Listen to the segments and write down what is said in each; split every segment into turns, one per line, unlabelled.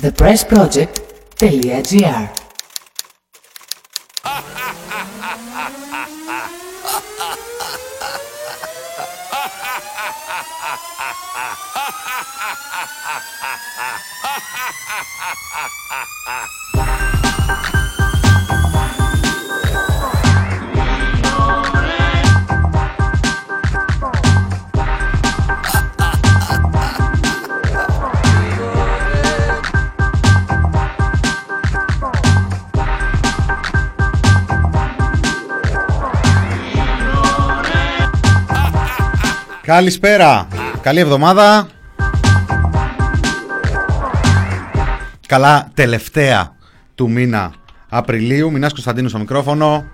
thepressproject.gr Ha
Καλησπέρα. Καλή εβδομάδα. Καλά τελευταία του μήνα Απριλίου. Μινάς Κωνσταντίνος στο μικρόφωνο.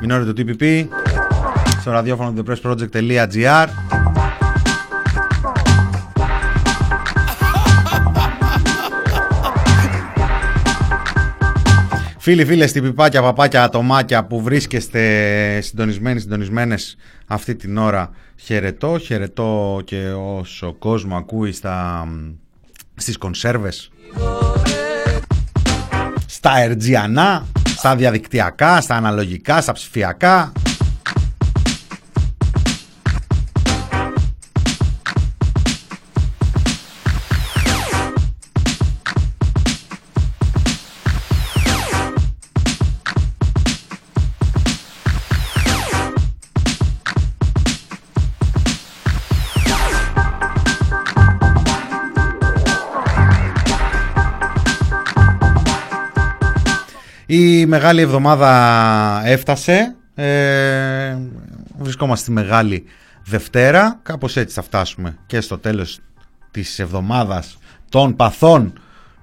Μινόρε του TPP. Στο ραδιόφωνο του thepressproject.gr Φίλοι, φίλες, τυπιπάκια, παπάκια, ατομάκια που βρίσκεστε συντονισμένοι, συντονισμένες αυτή την ώρα χαιρετώ. Χαιρετώ και όσο κόσμο ακούει στα, στις κονσέρβες, στα ερτζιανά, στα διαδικτυακά, στα αναλογικά, στα ψηφιακά. Η μεγάλη εβδομάδα έφτασε. Ε, βρισκόμαστε στη μεγάλη Δευτέρα. Κάπως έτσι θα φτάσουμε και στο τέλος της εβδομάδας των παθών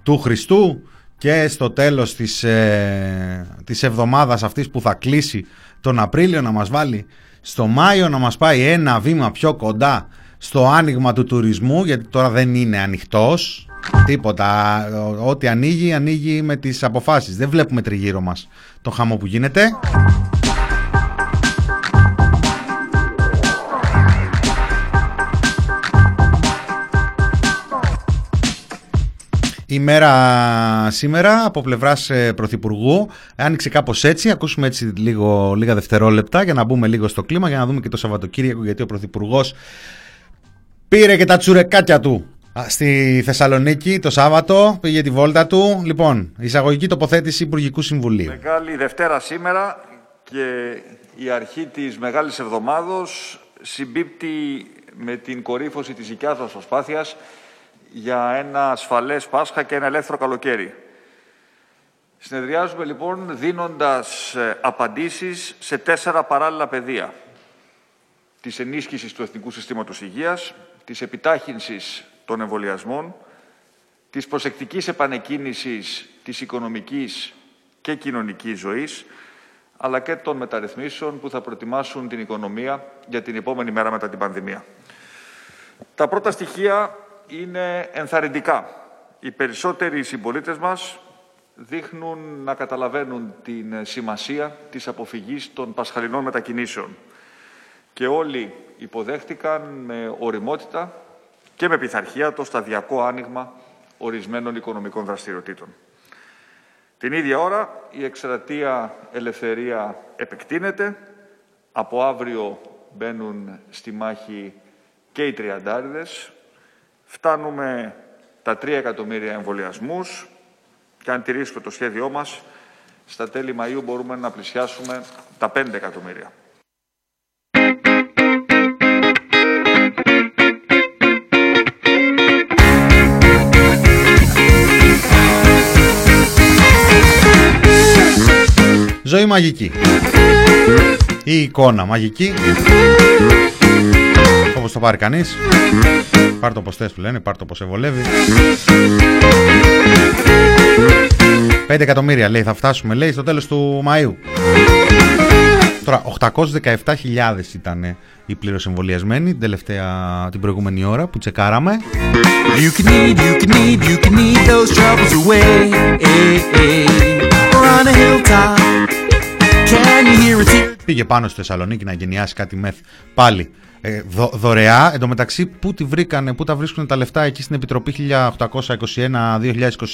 του Χριστού και στο τέλος της, ε, της εβδομάδας αυτής που θα κλείσει τον Απρίλιο να μας βάλει στο Μάιο να μας πάει ένα βήμα πιο κοντά στο άνοιγμα του τουρισμού γιατί τώρα δεν είναι ανοιχτός Τίποτα. Ό,τι ανοίγει, ανοίγει με τις αποφάσεις. Δεν βλέπουμε τριγύρω μας το χαμό που γίνεται. Η μέρα σήμερα από πλευράς ε, Πρωθυπουργού άνοιξε κάπως έτσι. Ακούσουμε έτσι λίγο, λίγα δευτερόλεπτα για να μπούμε λίγο στο κλίμα για να δούμε και το Σαββατοκύριακο γιατί ο Πρωθυπουργός πήρε και τα τσουρεκάτια του Στη Θεσσαλονίκη το Σάββατο πήγε τη βόλτα του. Λοιπόν, εισαγωγική τοποθέτηση Υπουργικού Συμβουλίου.
Μεγάλη Δευτέρα σήμερα και η αρχή της Μεγάλης Εβδομάδος συμπίπτει με την κορύφωση της δικιάς μας προσπάθειας για ένα ασφαλές Πάσχα και ένα ελεύθερο καλοκαίρι. Συνεδριάζουμε λοιπόν δίνοντας ε, απαντήσεις σε τέσσερα παράλληλα πεδία. Της ενίσχυσης του Εθνικού Συστήματος Υγείας, της επιτάχυνσης των εμβολιασμών, της προσεκτικής επανεκκίνησης της οικονομικής και κοινωνικής ζωής, αλλά και των μεταρρυθμίσεων που θα προετοιμάσουν την οικονομία για την επόμενη μέρα μετά την πανδημία. Τα πρώτα στοιχεία είναι ενθαρρυντικά. Οι περισσότεροι συμπολίτες μας δείχνουν να καταλαβαίνουν την σημασία της αποφυγής των πασχαλινών μετακινήσεων. Και όλοι υποδέχτηκαν με οριμότητα και με πειθαρχία το σταδιακό άνοιγμα ορισμένων οικονομικών δραστηριοτήτων. Την ίδια ώρα η εκστρατεία ελευθερία επεκτείνεται. Από αύριο μπαίνουν στη μάχη και οι τριαντάριδες. Φτάνουμε τα 3 εκατομμύρια εμβολιασμούς και αν τηρήσουμε το σχέδιό μας, στα τέλη Μαΐου μπορούμε να πλησιάσουμε τα 5 εκατομμύρια.
Ζωή μαγική. Η εικόνα μαγική. Όπως το πάρει κανείς. Πάρ' το πως θες που λένε, πάρ' το πως σε βολεύει. 5 εκατομμύρια λέει θα φτάσουμε λέει στο τέλος του Μαΐου. Τώρα 817.000 ήταν οι πλήρως εμβολιασμένοι την, τελευταία, την προηγούμενη ώρα που τσεκάραμε. You can need, you can need, you can need those troubles away. on a hilltop. Πήγε πάνω στη Θεσσαλονίκη να γενιάσει κάτι μεθ πάλι ε, δω, δωρεά. Εν τω μεταξύ, πού, τη βρήκανε, πού τα βρίσκουν τα λεφτά εκεί στην Επιτροπή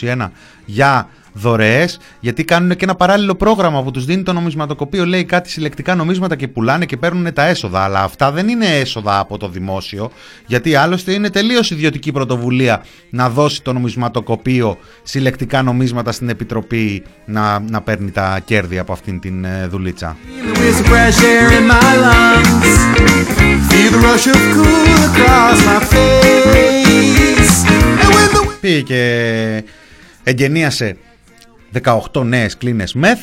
1821-2021 για δωρεές, γιατί κάνουν και ένα παράλληλο πρόγραμμα που τους δίνει το νομισματοκοπείο, λέει κάτι συλλεκτικά νομίσματα και πουλάνε και παίρνουν τα έσοδα. Αλλά αυτά δεν είναι έσοδα από το δημόσιο, γιατί άλλωστε είναι τελείως ιδιωτική πρωτοβουλία να δώσει το νομισματοκοπείο συλλεκτικά νομίσματα στην Επιτροπή να, να παίρνει τα κέρδη από αυτήν την ε, δουλίτσα. Πήγε και εγκαινίασε 18 νέες κλίνες μεθ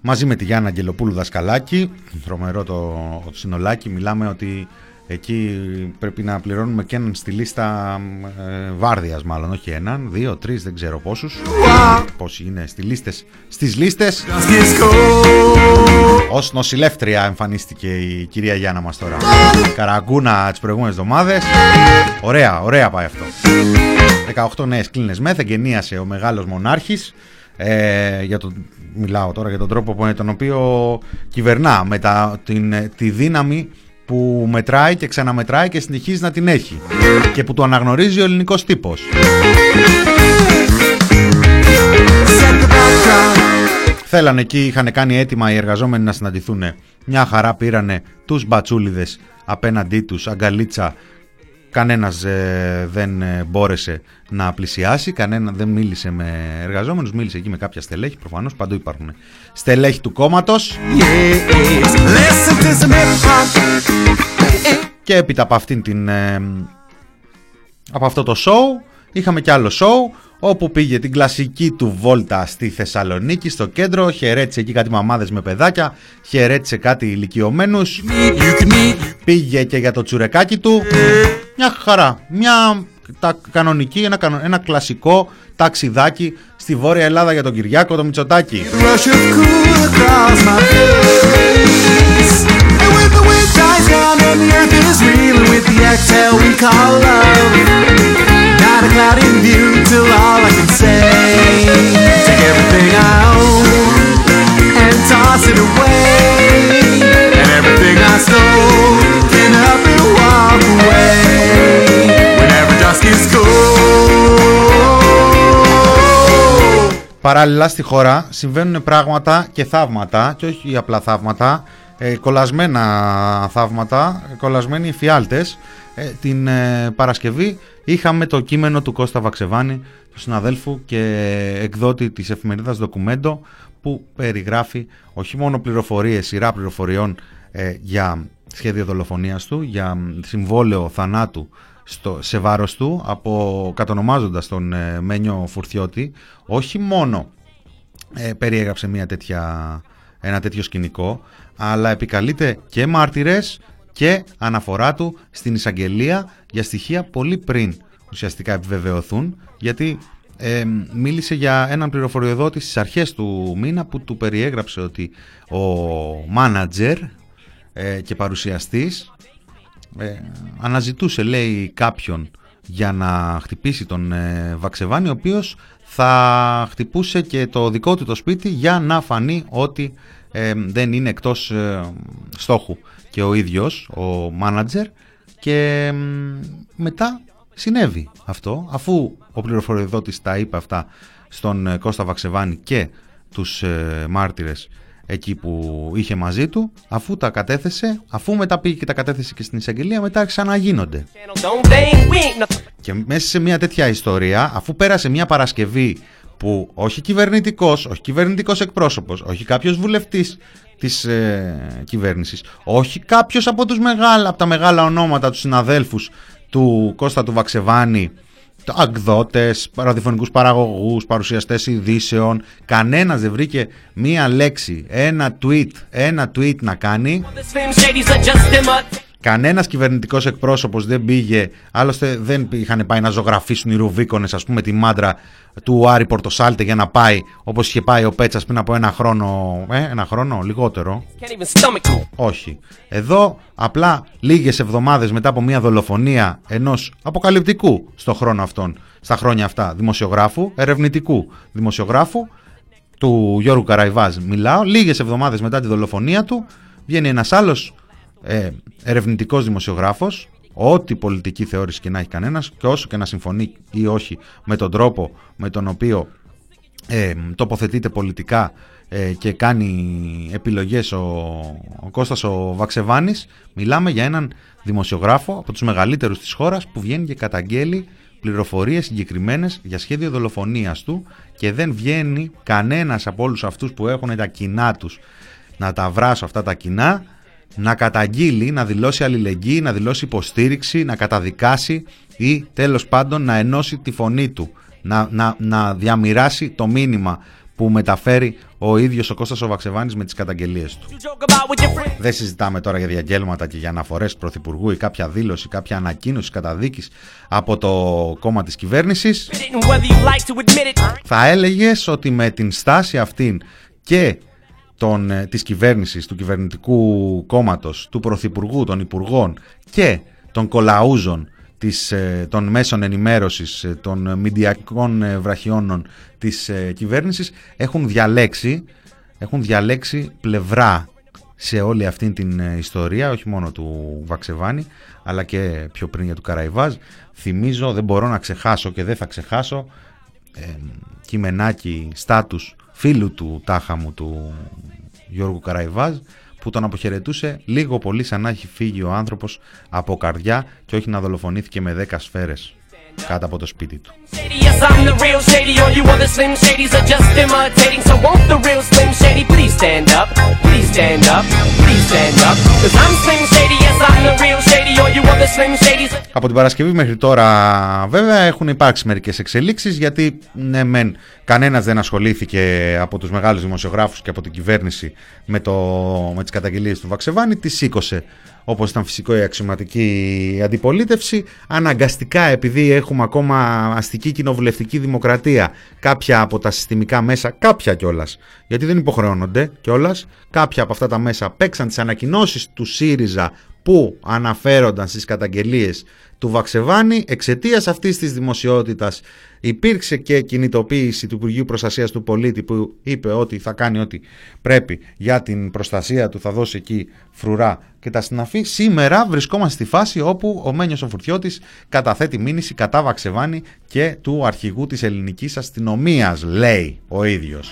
μαζί με τη Γιάννα Αγγελοπούλου δασκαλάκι τρομερό το, το συνολάκι. Μιλάμε ότι εκεί πρέπει να πληρώνουμε και έναν στη λίστα ε, βάρδιας μάλλον όχι έναν, δύο, τρεις δεν ξέρω πόσους. Πόσοι είναι στη λίστες, στις λίστες. Ως νοσηλεύτρια εμφανίστηκε η κυρία Γιάννα μας τώρα. Καραγκούνα τις προηγούμενες εβδομάδες. Ωραία, ωραία πάει αυτό. 18 νέες κλίνες μεθ εγγενίασε ο μεγάλος μονάρχης ε, για το, μιλάω τώρα για τον τρόπο με τον οποίο κυβερνά με τα, την, τη δύναμη που μετράει και ξαναμετράει και συνεχίζει να την έχει και που το αναγνωρίζει ο ελληνικός τύπος. Θέλανε εκεί, είχαν κάνει έτοιμα οι εργαζόμενοι να συναντηθούν. Μια χαρά πήρανε τους μπατσούλιδες απέναντί τους, αγκαλίτσα, Κανένας ε, δεν ε, μπόρεσε να πλησιάσει, κανένα δεν μίλησε με εργαζόμενους, μίλησε εκεί με κάποια στελέχη, προφανώς παντού υπάρχουν στελέχη του κόμματος. Και έπειτα από, αυτήν την, ε, από αυτό το show είχαμε κι άλλο show όπου πήγε την κλασική του βόλτα στη Θεσσαλονίκη, στο κέντρο, χαιρέτησε εκεί κάτι μαμάδες με παιδάκια, χαιρέτησε κάτι ηλικιωμένους, πήγε και για το τσουρεκάκι του, μια χαρά. Μια κανονική, ένα, ένα κλασικό ταξιδάκι στη Βόρεια Ελλάδα για το Κυριάκο, το Μητσοτάκι. Παράλληλα στη χώρα συμβαίνουν πράγματα και θαύματα και όχι απλά θαύματα ε, κολλασμένα θαύματα, κολλασμένοι εφιάλτες ε, την ε, Παρασκευή είχαμε το κείμενο του Κώστα Βαξεβάνη, του συναδέλφου και εκδότη της εφημερίδας Δοκουμέντο που περιγράφει όχι μόνο πληροφορίες, σειρά πληροφοριών ε, για σχέδιο δολοφονίας του, για συμβόλαιο θανάτου στο, σε βάρος του, από, κατονομάζοντας τον ε, Μένιο Φουρθιώτη, όχι μόνο ε, περιέγραψε μια τέτοια, ένα τέτοιο σκηνικό, αλλά επικαλείται και μάρτυρες και αναφορά του στην εισαγγελία για στοιχεία πολύ πριν ουσιαστικά επιβεβαιωθούν γιατί ε, μίλησε για έναν πληροφοριοδότη στις αρχές του μήνα που του περιέγραψε ότι ο μάνατζερ ε, και παρουσιαστής ε, αναζητούσε λέει κάποιον για να χτυπήσει τον ε, Βαξεβάνη ο οποίος θα χτυπούσε και το δικό του το σπίτι για να φανεί ότι δεν είναι εκτός στόχου. Και ο ίδιος, ο μάνατζερ και μετά συνέβη αυτό αφού ο πληροφοριοδότης τα είπε αυτά στον ε, Κώστα Βαξεβάνη και τους ε, μάρτυρες εκεί που είχε μαζί του αφού τα κατέθεσε, αφού μετά πήγε και τα κατέθεσε και στην εισαγγελία μετά ξαναγίνονται και μέσα σε μια τέτοια ιστορία αφού πέρασε μια Παρασκευή που όχι κυβερνητικός, όχι κυβερνητικός εκπρόσωπος, όχι κάποιος βουλευτής της ε, κυβέρνησης. Όχι κάποιος από, τους μεγάλα, από τα μεγάλα ονόματα, τους συναδέλφους του Κώστα του Βαξεβάνη, αγδότες, ραδιοφωνικούς παραγωγούς, παρουσιαστές ειδήσεων. Κανένας δεν βρήκε μία λέξη, ένα tweet, ένα tweet να κάνει. Κανένας κυβερνητικός εκπρόσωπος δεν πήγε, άλλωστε δεν είχαν πάει να ζωγραφίσουν οι Ρουβίκονες ας πούμε τη μάντρα του Άρη Πορτοσάλτε για να πάει όπως είχε πάει ο Πέτσας πριν από ένα χρόνο, ε, ένα χρόνο λιγότερο. Όχι. Εδώ απλά λίγες εβδομάδες μετά από μια δολοφονία ενός αποκαλυπτικού στο χρόνο αυτόν, στα χρόνια αυτά δημοσιογράφου, ερευνητικού δημοσιογράφου, του Γιώργου Καραϊβάζ μιλάω, λίγες εβδομάδες μετά τη δολοφονία του βγαίνει ένας άλλος ε, ερευνητικός δημοσιογράφος, ό,τι πολιτική θεώρηση και να έχει κανένας και όσο και να συμφωνεί ή όχι με τον τρόπο με τον οποίο ε, τοποθετείται πολιτικά ε, και κάνει επιλογές ο, ο Κώστας ο Βαξεβάνης μιλάμε για έναν δημοσιογράφο από τους μεγαλύτερους της χώρας που βγαίνει και καταγγέλει πληροφορίες συγκεκριμένες για σχέδιο δολοφονίας του και δεν βγαίνει κανένας από όλους αυτούς που έχουν τα κοινά τους να τα βράσω αυτά τα κοινά να καταγγείλει, να δηλώσει αλληλεγγύη, να δηλώσει υποστήριξη, να καταδικάσει ή τέλος πάντων να ενώσει τη φωνή του, να, να, να διαμοιράσει το μήνυμα που μεταφέρει ο ίδιος ο Κώστας ο Βαξεβάνης με τις καταγγελίες του. Δεν συζητάμε τώρα για διαγγέλματα και για αναφορές πρωθυπουργού ή κάποια δήλωση, κάποια ανακοίνωση καταδίκης από το κόμμα της κυβέρνησης. Θα έλεγες ότι με την στάση αυτήν και των, ε, της κυβέρνησης, του κυβερνητικού κόμματος, του πρωθυπουργού, των υπουργών και των κολαούζων της, ε, των μέσων ενημέρωσης, ε, των μηντιακών βραχιώνων της κυβέρνησης έχουν διαλέξει, έχουν διαλέξει πλευρά σε όλη αυτή την ιστορία, όχι μόνο του Βαξεβάνη, αλλά και πιο πριν για του Καραϊβάζ. Θυμίζω, δεν μπορώ να ξεχάσω και δεν θα ξεχάσω, ε, κειμενάκι στάτους φίλου του τάχα μου του Γιώργου Καραϊβάζ που τον αποχαιρετούσε λίγο πολύ σαν να έχει φύγει ο άνθρωπος από καρδιά και όχι να δολοφονήθηκε με 10 σφαίρες κάτω από το σπίτι του. Από την Παρασκευή μέχρι τώρα βέβαια έχουν υπάρξει μερικές εξελίξεις γιατί ναι μεν κανένας δεν ασχολήθηκε από τους μεγάλους δημοσιογράφους και από την κυβέρνηση με, το, με τις καταγγελίες του Βαξεβάνη, τις σήκωσε όπως ήταν φυσικό η αξιωματική αντιπολίτευση. Αναγκαστικά επειδή έχουμε ακόμα αστική κοινοβουλευτική δημοκρατία κάποια από τα συστημικά μέσα, κάποια κιόλας, γιατί δεν υποχρεώνονται κιόλας, κάποια από αυτά τα μέσα παίξαν τις ανακοινώσεις του ΣΥΡΙΖΑ που αναφέρονταν στις καταγγελίες του Βαξεβάνη εξαιτίας αυτής της δημοσιότητας υπήρξε και κινητοποίηση του Υπουργείου Προστασίας του Πολίτη που είπε ότι θα κάνει ό,τι πρέπει για την προστασία του, θα δώσει εκεί φρουρά και τα συναφή. Σήμερα βρισκόμαστε στη φάση όπου ο Μένιος ο Φουρτιώτης καταθέτει μήνυση κατά Βαξεβάνη και του αρχηγού της ελληνικής αστυνομίας, λέει ο ίδιος.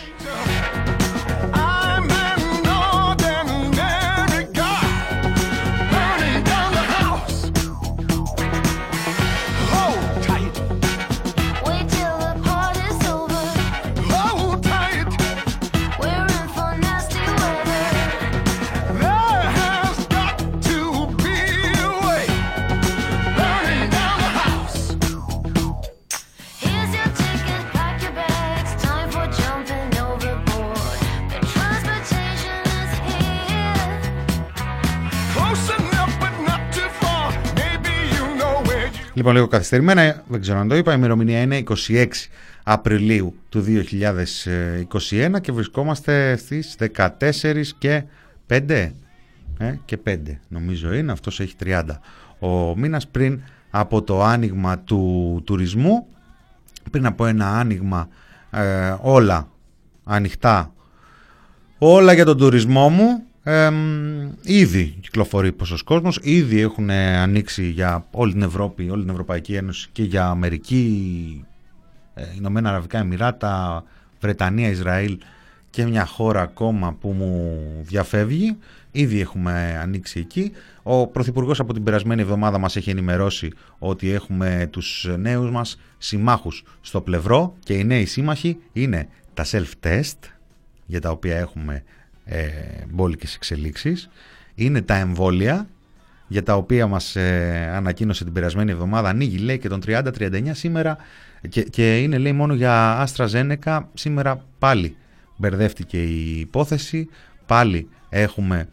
Λοιπόν, λίγο καθυστερημένα, δεν ξέρω αν το είπα, η ημερομηνία είναι 26 Απριλίου του 2021 και βρισκόμαστε στις 14 και 5, ε, και 5 νομίζω είναι, αυτός έχει 30 ο μήνας πριν από το άνοιγμα του τουρισμού, πριν από ένα άνοιγμα ε, όλα ανοιχτά, όλα για τον τουρισμό μου, ε, ήδη κυκλοφορεί πόσος κόσμος, ήδη έχουν ανοίξει για όλη την Ευρώπη, όλη την Ευρωπαϊκή Ένωση και για Αμερική, ε, Ηνωμένα Αραβικά Εμμυράτα, Βρετανία, Ισραήλ και μια χώρα ακόμα που μου διαφεύγει. Ήδη έχουμε ανοίξει εκεί. Ο Πρωθυπουργός από την περασμένη εβδομάδα μας έχει ενημερώσει ότι έχουμε τους νέους μας συμμάχους στο πλευρό και οι νέοι σύμμαχοι είναι τα self-test για τα οποία έχουμε ε, μπόλικες εξελίξεις. Είναι τα εμβόλια για τα οποία μας ε, ανακοίνωσε την περασμένη εβδομάδα. Ανοίγει λέει και τον 30-39 σήμερα και, και είναι λέει μόνο για AstraZeneca. Σήμερα πάλι μπερδεύτηκε η υπόθεση. Πάλι έχουμε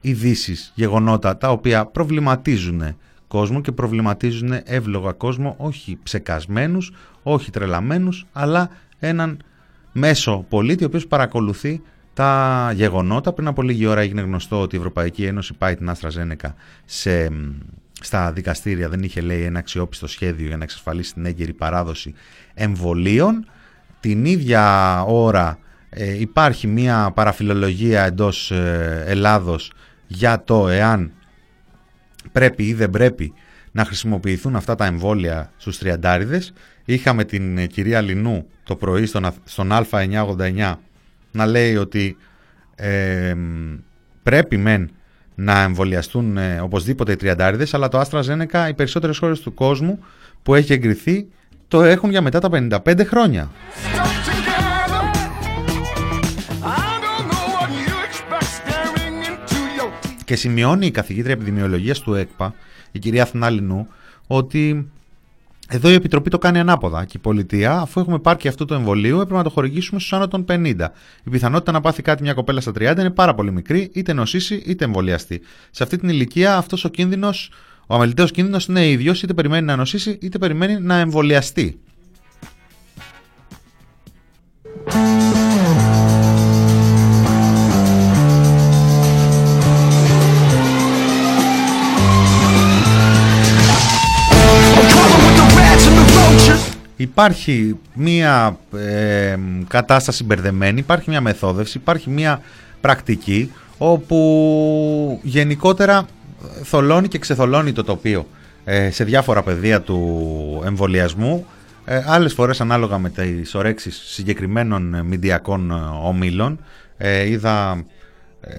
ειδήσεις, γεγονότα τα οποία προβληματίζουν κόσμο και προβληματίζουν εύλογα κόσμο. Όχι ψεκασμένους, όχι τρελαμένους αλλά έναν μέσο πολίτη ο οποίος παρακολουθεί τα γεγονότα. Πριν από λίγη ώρα έγινε γνωστό ότι η Ευρωπαϊκή Ένωση πάει την Άστρα Ζένεκα σε, στα δικαστήρια. Δεν είχε λέει ένα αξιόπιστο σχέδιο για να εξασφαλίσει την έγκαιρη παράδοση εμβολίων. Την ίδια ώρα ε, υπάρχει μια παραφιλολογία εντός ε, Ελλάδος για το εάν πρέπει ή δεν πρέπει να χρησιμοποιηθούν αυτά τα εμβόλια στους τριαντάριδες. Είχαμε την ε, κυρία Λινού το πρωί στον, στον Α989 να λέει ότι ε, πρέπει μεν να εμβολιαστούν ε, οπωσδήποτε οι τριαντάριδες, αλλά το Άστρα Ζένεκα οι περισσότερες χώρες του κόσμου που έχει εγκριθεί το έχουν για μετά τα 55 χρόνια. Και σημειώνει η καθηγήτρια επιδημιολογίας του ΕΚΠΑ, η κυρία Αθηνάλινου, ότι εδώ η Επιτροπή το κάνει ανάποδα και η πολιτεία, αφού έχουμε πάρει αυτό το εμβολίο, έπρεπε να το χορηγήσουμε στους άνω των 50. Η πιθανότητα να πάθει κάτι μια κοπέλα στα 30 είναι πάρα πολύ μικρή, είτε νοσήσει είτε εμβολιαστεί. Σε αυτή την ηλικία αυτός ο κίνδυνος, ο αμεληταίος κίνδυνος είναι ίδιος, είτε περιμένει να νοσήσει είτε περιμένει να εμβολιαστεί. Υπάρχει μία ε, κατάσταση μπερδεμένη, υπάρχει μία μεθόδευση, υπάρχει μία πρακτική όπου γενικότερα θολώνει και ξεθολώνει το τοπίο ε, σε διάφορα πεδία του εμβολιασμού ε, άλλες φορές ανάλογα με τις ορέξεις συγκεκριμένων μηντιακών ομίλων. Ε, είδα ε,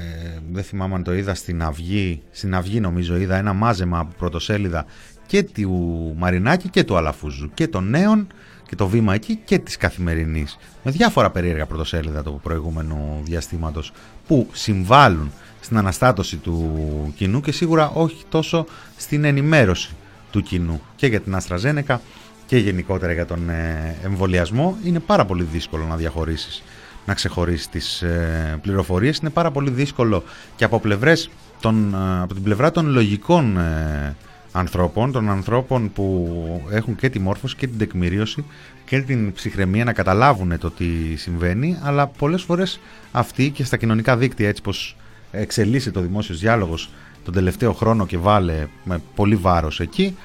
δεν θυμάμαι αν το είδα στην Αυγή στην Αυγή νομίζω είδα ένα μάζεμα από πρωτοσέλιδα και του Μαρινάκη και του Αλαφούζου και των νέων και το βήμα εκεί και της καθημερινής. Με διάφορα περίεργα πρωτοσέλιδα του προηγούμενου διαστήματος που συμβάλλουν στην αναστάτωση του κοινού και σίγουρα όχι τόσο στην ενημέρωση του κοινού. Και για την Αστραζένεκα και γενικότερα για τον ε, εμβολιασμό είναι πάρα πολύ δύσκολο να διαχωρίσεις να ξεχωρίσεις τις ε, πληροφορίες. Είναι πάρα πολύ δύσκολο και από, πλευρές των, ε, από την πλευρά των λογικών ανθρώπων, των ανθρώπων που έχουν και τη μόρφωση και την τεκμηρίωση και την ψυχραιμία να καταλάβουν το τι συμβαίνει, αλλά πολλές φορές αυτοί και στα κοινωνικά δίκτυα έτσι πως εξελίσσει το δημόσιος διάλογος τον τελευταίο χρόνο και βάλε με πολύ βάρος εκεί,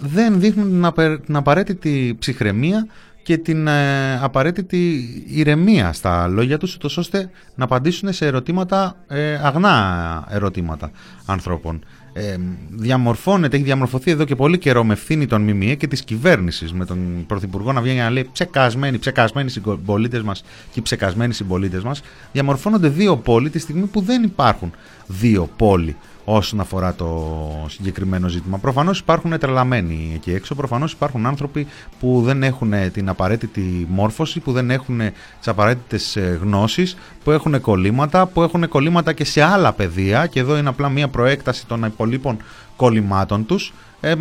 δεν δείχνουν την απαραίτητη ψυχραιμία και την ε, απαραίτητη ηρεμία στα λόγια τους, ώστε να απαντήσουν σε ερωτήματα, ε, αγνά ερωτήματα ανθρώπων ε, διαμορφώνεται, έχει διαμορφωθεί εδώ και πολύ καιρό με ευθύνη των ΜΜΕ και της κυβέρνησης, με τον Πρωθυπουργό να βγαίνει να λέει ψεκασμένοι, ψεκασμένοι συμπολίτε μας και ψεκασμένοι συμπολίτες μας. Διαμορφώνονται δύο πόλοι τη στιγμή που δεν υπάρχουν δύο πόλοι όσον αφορά το συγκεκριμένο ζήτημα. Προφανώς υπάρχουν τρελαμένοι εκεί έξω, προφανώς υπάρχουν άνθρωποι που δεν έχουν την απαραίτητη μόρφωση, που δεν έχουν τις απαραίτητες ε, γνώσεις, που έχουν κολλήματα, που έχουν κολλήματα και σε άλλα πεδία και εδώ είναι απλά μια προέκταση των υπολείπων κολλημάτων τους. Ε,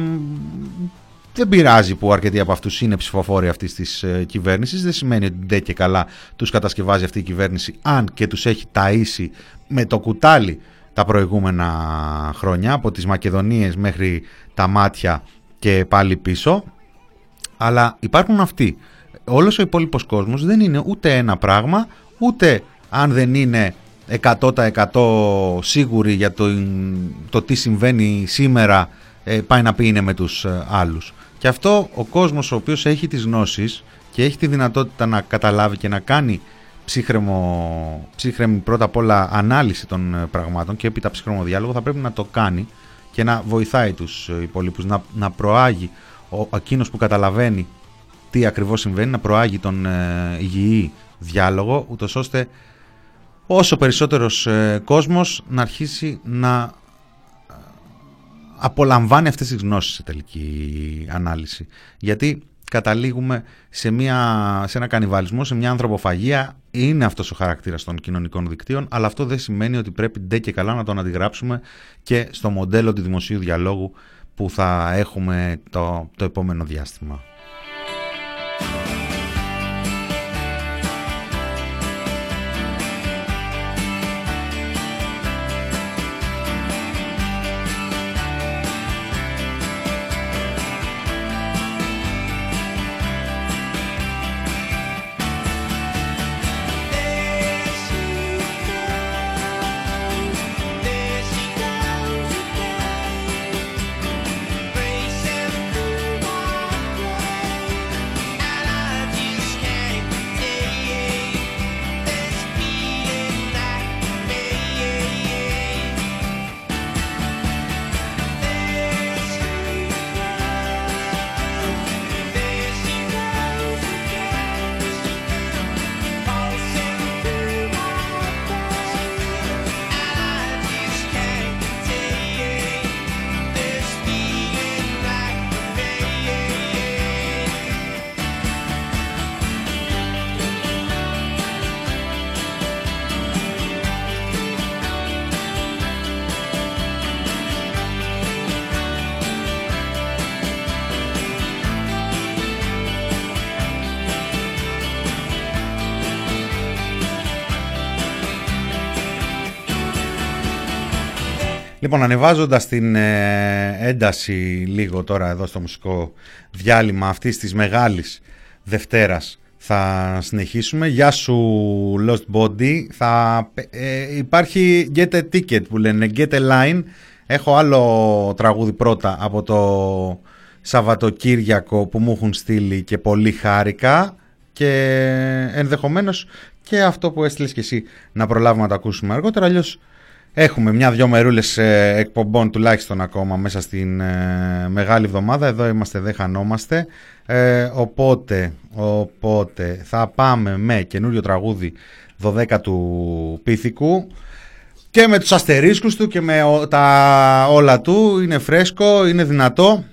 δεν πειράζει που αρκετοί από αυτούς είναι ψηφοφόροι αυτής της ε, κυβέρνησης. Δεν σημαίνει ότι ντε και καλά τους κατασκευάζει αυτή η κυβέρνηση, αν και τους έχει ταΐσει με το κουτάλι τα προηγούμενα χρόνια από τις Μακεδονίες μέχρι τα μάτια και πάλι πίσω. Αλλά υπάρχουν αυτοί. Όλος ο υπόλοιπος κόσμος δεν είναι ούτε ένα πράγμα ούτε αν δεν είναι 100% σίγουροι για το, το τι συμβαίνει σήμερα ε, πάει να πει είναι με τους ε, άλλους. Και αυτό ο κόσμος ο οποίος έχει τις γνώσεις και έχει τη δυνατότητα να καταλάβει και να κάνει ψύχρεμο, ψύχρεμη πρώτα απ' όλα ανάλυση των ε, πραγμάτων και έπειτα ψύχρεμο διάλογο θα πρέπει να το κάνει και να βοηθάει τους ε, υπολείπους, να, να προάγει ο, εκείνος που καταλαβαίνει τι ακριβώς συμβαίνει, να προάγει τον ε, υγιή διάλογο, ούτως ώστε όσο περισσότερος ε, κόσμος να αρχίσει να απολαμβάνει αυτές τις γνώσεις σε τελική ανάλυση. Γιατί καταλήγουμε σε, μια, σε ένα κανιβαλισμό, σε μια ανθρωποφαγία. Είναι αυτός ο χαρακτήρας των κοινωνικών δικτύων, αλλά αυτό δεν σημαίνει ότι πρέπει ντε και καλά να τον αντιγράψουμε και στο μοντέλο του δημοσίου διαλόγου που θα έχουμε το, το επόμενο διάστημα. Λοιπόν, ανεβάζοντας την ε, ένταση λίγο τώρα εδώ στο μουσικό διάλειμμα αυτής της μεγάλης Δευτέρας θα συνεχίσουμε. Γεια σου Lost Body. Θα, ε, υπάρχει Get a Ticket που λένε Get a Line. Έχω άλλο τραγούδι πρώτα από το Σαββατοκύριακο που μου έχουν στείλει και πολύ χάρηκα και ενδεχομένως και αυτό που έστειλες και εσύ να προλάβουμε να το ακούσουμε αργότερα αλλιώς Έχουμε μια-δυο μερούλες ε, εκπομπών τουλάχιστον ακόμα μέσα στην ε, μεγάλη εβδομάδα. Εδώ είμαστε, δεν χανόμαστε. Ε, οπότε, οπότε θα πάμε με καινούριο τραγούδι 12 του Πίθηκου και με τους αστερίσκους του και με τα όλα του. Είναι φρέσκο, είναι δυνατό,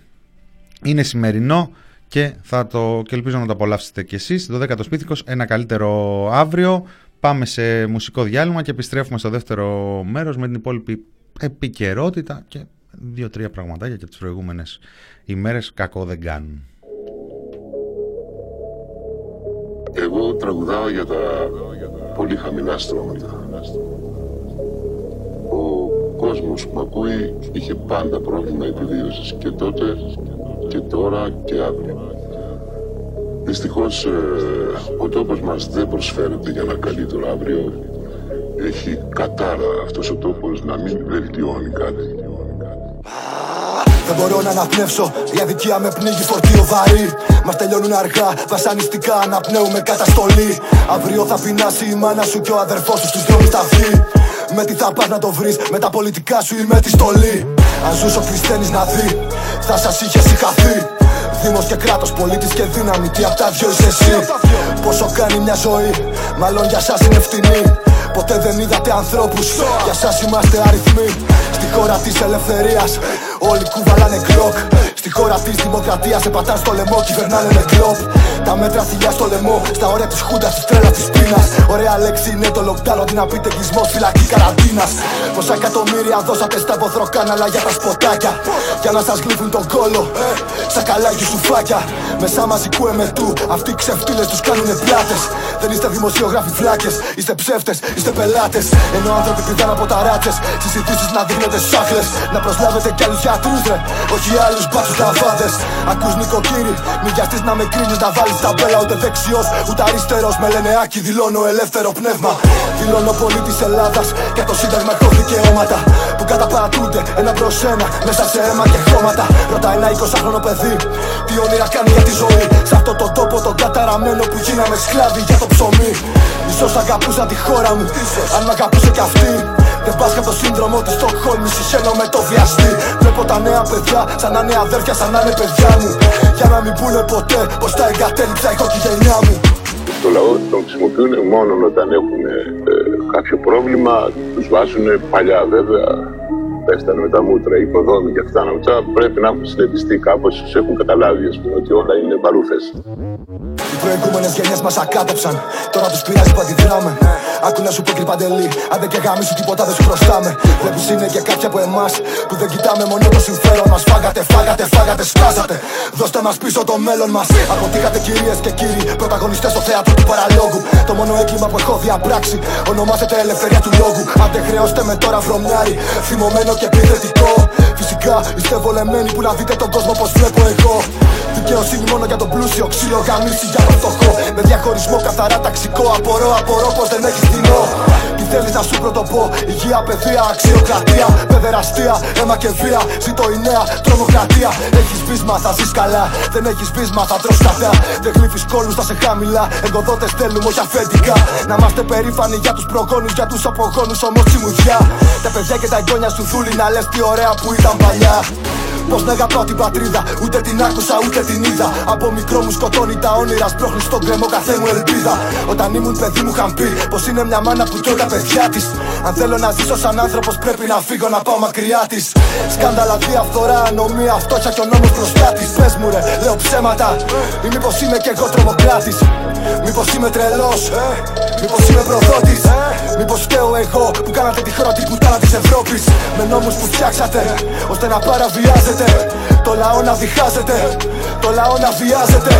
είναι σημερινό και, θα το, και ελπίζω να το απολαύσετε κι εσείς. 12 ο Πίθηκος, ένα καλύτερο αύριο. Πάμε σε μουσικό διάλειμμα και επιστρέφουμε στο δεύτερο μέρος με την υπόλοιπη επικαιρότητα και δύο-τρία πραγματάκια και τις προηγούμενες ημέρες κακό δεν κάνουν.
Εγώ τραγουδάω για τα πολύ χαμηλά στρώματα. Ο κόσμος που ακούει είχε πάντα πρόβλημα επιβίωσης και τότε και τώρα και αύριο. Δυστυχώς ε, ο τόπος μας δεν προσφέρεται για ένα καλύτερο αύριο. Έχει κατάρα αυτός ο τόπος να μην βελτιώνει κάτι.
Δεν μπορώ να αναπνεύσω, η αδικία με πνίγει φορτίο βαρύ. Μας τελειώνουν αργά, βασανιστικά αναπνέουμε καταστολή. Αύριο θα πεινάσει η μάνα σου και ο αδερφός σου στους δρόμους θα βγει Με τι θα πας να το βρεις, με τα πολιτικά σου ή με τη στολή. Αν ζούς ο Χριστένης να δει, θα σας είχε συγχαθεί Δήμος και κράτος, πολίτης και δύναμη Τι απ' τα δυο είσαι εσύ. Πόσο κάνει μια ζωή Μάλλον για σας είναι φτηνή. Ποτέ δεν είδατε ανθρώπους Για σας είμαστε αριθμοί. Στη χώρα της ελευθερίας Όλοι κουβαλάνε κλοκ Στη χώρα της δημοκρατίας σε πατάνε στο λαιμό, κυβερνάνε με κλοπ. Τα μέτρα θηλιά στο λαιμό, στα όρια της χούντας, της τρέλας της πείνας. Ωραία λέξη είναι το lockdown, αντί να πείτε κλεισμό φυλακή καραντίνας. Πόσα εκατομμύρια δώσατε στα βοθροκάναλα για τα σποτάκια. Για να σας γλύφουν τον κόλο, ε, στα καλάκι σου φάκια. Μεσά μαζικού εμετού, αυτοί οι ξεφτύλες τους κάνουνε πλάτες. Δεν είστε δημοσιογράφοι φλάκες, είστε ψεύτες, είστε πελάτες. Ενώ άνθρωποι πηδάνε από τα ράτσες, συζητήσεις να δίνετε σάχλε. Να προσλάβετε κι άλλους γιατρού, ρε, όχι άλλους μπάτσους σταβάδε. Ακούς νοικοκύρη, μη βιαστεί να με κρίνεις να βάλεις τα μπέλα. Ούτε δεξιός, ούτε αριστερός. Με λένε άκι, δηλώνω ελεύθερο πνεύμα. Δηλώνω πολίτη Ελλάδας και το Σύνταγμα έχω δικαιώματα που καταπατούνται ένα προς ένα μέσα σε αίμα και χρώματα. Ρωτά ένα 20χρονο παιδί, τι όνειρα κάνει για τη ζωή. Σε αυτό το τόπο τον καταραμένο που γίναμε σκλάβοι για το ψωμί. Ίσως αγαπούσα τη χώρα μου, αν μ' αγαπούσε κι αυτή. Δεν πας το σύνδρομο της Στοκχόλμης Συχαίνω με το βιαστή. Βλέπω τα νέα παιδιά σαν να είναι αδέρφια σαν να είναι παιδιά μου. Για να μην πούνε ποτέ πως τα εγκατέλειψα η γενιά μου.
Το λαό τον χρησιμοποιούν μόνο όταν έχουν ε, κάποιο πρόβλημα Τους βάζουν παλιά βέβαια πέφτανε με τα μούτρα, οι υποδόμοι και αυτά να πρέπει να έχουν συνετιστεί κάπως, έχουν καταλάβει ας πούμε, ότι όλα είναι παρούφες.
Οι προηγούμενε γενιές μας ακάτεψαν. Τώρα τους πειράζει που αντιδράμε. Άκου να σου πω κρυπαντελή. Αν δεν και σου τίποτα δεν σου χρωστάμε. Βλέπεις είναι και κάποια από εμάς που δεν κοιτάμε μόνο το συμφέρον μας. Φάγατε, φάγατε, φάγατε, σκάσατε. Δώστε μας πίσω το μέλλον μας. Αποτύχατε κυρίες και κύριοι, πρωταγωνιστές στο θέατρο του παραλόγου. Το μόνο έγκλημα που έχω διαπράξει ονομάζεται ελευθερία του λόγου. Αν δεν χρεώστε με τώρα βρωμιάρι, θυμωμένο και επιθετικό. Φυσικά είστε βολεμένοι που να δείτε τον κόσμο πώς βλέπω εγώ. Δικαιοσύνη μόνο για τον πλούσιο, ξύλο γαμίσει για τον φτωχό. Με διαχωρισμό καθαρά ταξικό. Απορώ, απορώ πως δεν έχεις κοινό. Τι θέλεις να σου πρωτοπώ, υγεία, παιδεία, αξιοκρατία. Παιδεραστία, αίμα και βία. Ζήτω η νέα τρομοκρατία. Έχεις πείσμα, θα ζεις καλά. Δεν έχεις πείσμα, θα τρως κατά. Δεν γλύφεις κόλους, θα σε χαμηλά. Εγκοδότε θέλουμε, όχι αφεντικά. Να είμαστε περήφανοι για τους προγόνους, για τους απογόνους, όμως τσιμουδιά. Τα παιδιά και τα εγγόνια σου δούλη να λες τι ωραία που ήταν παλιά. Πώς να αγαπάω την πατρίδα, ούτε την άκουσα ούτε την είδα. Από μικρό μου σκοτώνει τα όνειρα, σπρώχνει στον κρεμό καθέ μου ελπίδα. Όταν ήμουν παιδί μου είχαν πει πως είναι μια μάνα που τρώει τα παιδιά της. Αν θέλω να ζήσω σαν άνθρωπος, πρέπει να φύγω να πάω μακριά της. Σκάνδαλα, διαφθορά, ανομία, φτώχεια και ο νόμος μπροστά της. Πες μου ρε, λέω ψέματα. Ή μήπως είμαι κι εγώ τρομοκράτης; Μήπως είμαι τρελός, μήπως είμαι προδότης; Μήπως φταίω εγώ που κάνατε τη χώρα την κουτάλα της Ευρώπης. Με νόμους που φτιάξατε ώστε να παραβιάζετε. Το λαό να διχάζεται, το λαό να βιάζεται.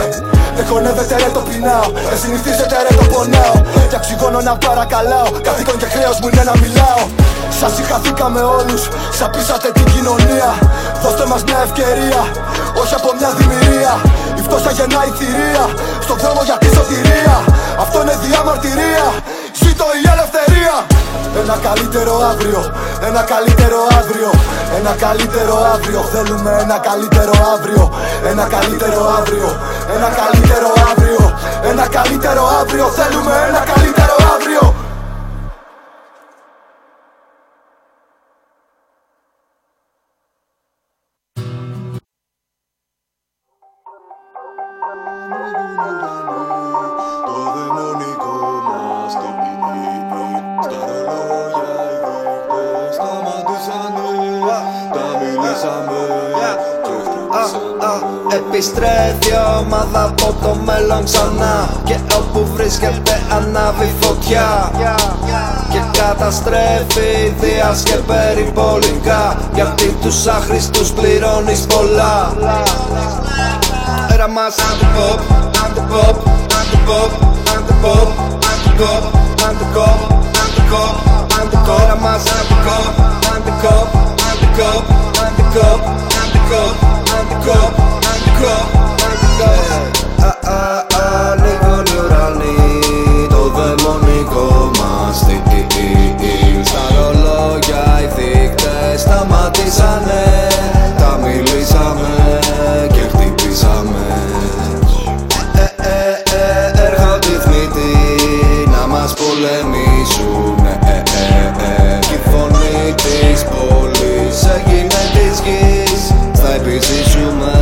Δεν χωνεύεται ρε το πεινάω. Δεν συνηθίζεται ρε το πονάω. Για ψυγόνο να παρακαλάω. Καθήκον και χρέος μου είναι να μιλάω. Σας συγχαθήκαμε όλους Σαπίσατε την κοινωνία. Δώστε μας μια ευκαιρία Όχι από μια δημιουργία. Η φτώχεια γεννάει θηρία Στον δρόμο για τη σωτηρία. Αυτό είναι διαμαρτυρία Ζήτω η ελευθερία. Ένα καλύτερο αύριο, ένα καλύτερο αύριο, ένα καλύτερο αύριο. Θέλουμε ένα καλύτερο αύριο, ένα καλύτερο αύριο, ένα καλύτερο αύριο Ένα καλύτερο αύριο, θέλουμε ένα καλύτερο
τους άχρηστους πληρώνεις πολλά Έρα μας αντιποπ, αντιποπ, αντιποπ, αντιποπ, αντικοπ, αντικοπ, αντικοπ, αντικοπ Έρα μας αντικοπ, αντικοπ, αντικοπ, αντικοπ, αντικοπ, αντικοπ, αντικοπ, αντικοπ σταματήσανε Τα μιλήσαμε και χτυπήσαμε ε, ε, ε, Έρχονται οι θνητοί να μας πολεμήσουν ε, ε, ε, ε. Κι η φωνή της πόλης έγινε της γης Θα επιζήσουμε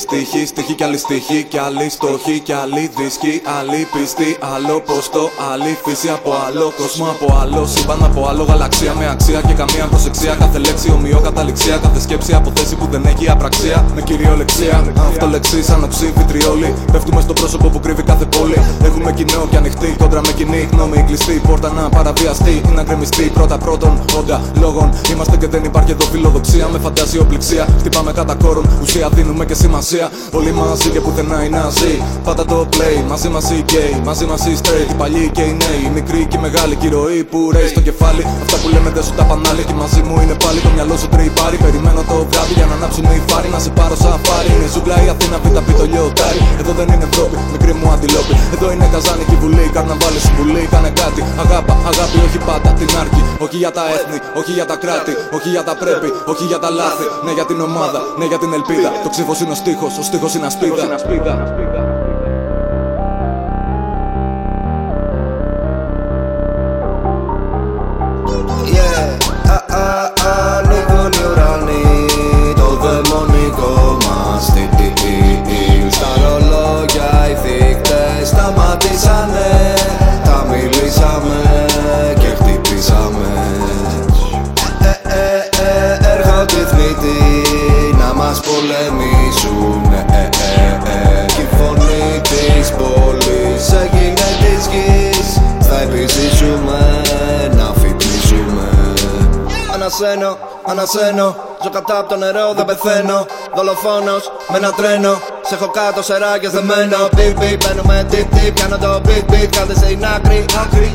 Στοιχή, στοιχή, στοιχή κι άλλη στοιχή κι άλλη στοχή κι άλλη δίσκη Άλλη πιστή, άλλο ποστό, άλλη φύση από άλλο κόσμο από άλλο Σύμπαν από άλλο γαλαξία με αξία και καμία προσεξία. Κάθε λέξη ομοιό καταληξία, κάθε σκέψη από θέση που δεν έχει απραξία. Με κυριολεξία, αυτολεξή σαν οξύ βιτριόλι. Πέφτουμε στο πρόσωπο που κρύβει κάθε πόλη. Έχουμε κοινό και ανοιχτή κόντρα με κοινή γνώμη Κλειστή. Πόρτα να παραβιαστεί ή να γκρεμιστεί. Πρώτα πρώτον όντα λόγων. Είμαστε και δεν υπάρχει εδώ φιλοδοξία με φαντασιοπληξία. Χτυπάμε κατά κόρον, ουσία δίνουμε και σημασία Όλοι μαζί και πουθενά οι ναζί. Πάτα το play, μαζί μας οι gay Μαζί μας οι straight, οι παλιοί και οι νέοι Οι μικροί και οι μεγάλοι. Και η ροή που ρέει στο κεφάλι. Αυτά που λέμε δεν σου τα πανάλη Και μαζί μου είναι πάλι το μυαλό σου τρυπάρι Περιμένω το βράδυ για να ανάψουν οι φάροι Να σε πάρω σαφάρι Είναι ζούγκλα η Αθήνα πι τα πει το λιωτάρι. Εδώ δεν είναι Ευρώπη, μικρή μου αντιλόπη. Εδώ είναι καζάνι και βουλή, καρναβάλι συμβουλή Κάνε κάτι, αγάπα, αγάπη όχι πάντα την άρκη. Όχι για τα έθνη, όχι για τα κράτη. Όχι για τα πρέπει, όχι για τα λάθη. Ναι για την ομάδα, ναι για την ελπίδα. Το ξύφος είναι ο στίχος, ο στίχος είναι ασπίδα
πολεμήσουν ε, ε, ε, ε. Κι η φωνή της πόλης έγινε της γης. Θα επιζήσουμε να φοιτήσουμε. Ανασένω, ανασένω. Ζω κατά από το νερό, δεν πεθαίνω. Δολοφόνος με ένα τρένο Σε έχω κάτω σεράκες δεμένο Beep beep, μπαίνουμε deep deep Πιάνω το beat beat, κάντε σε είναι άκρη.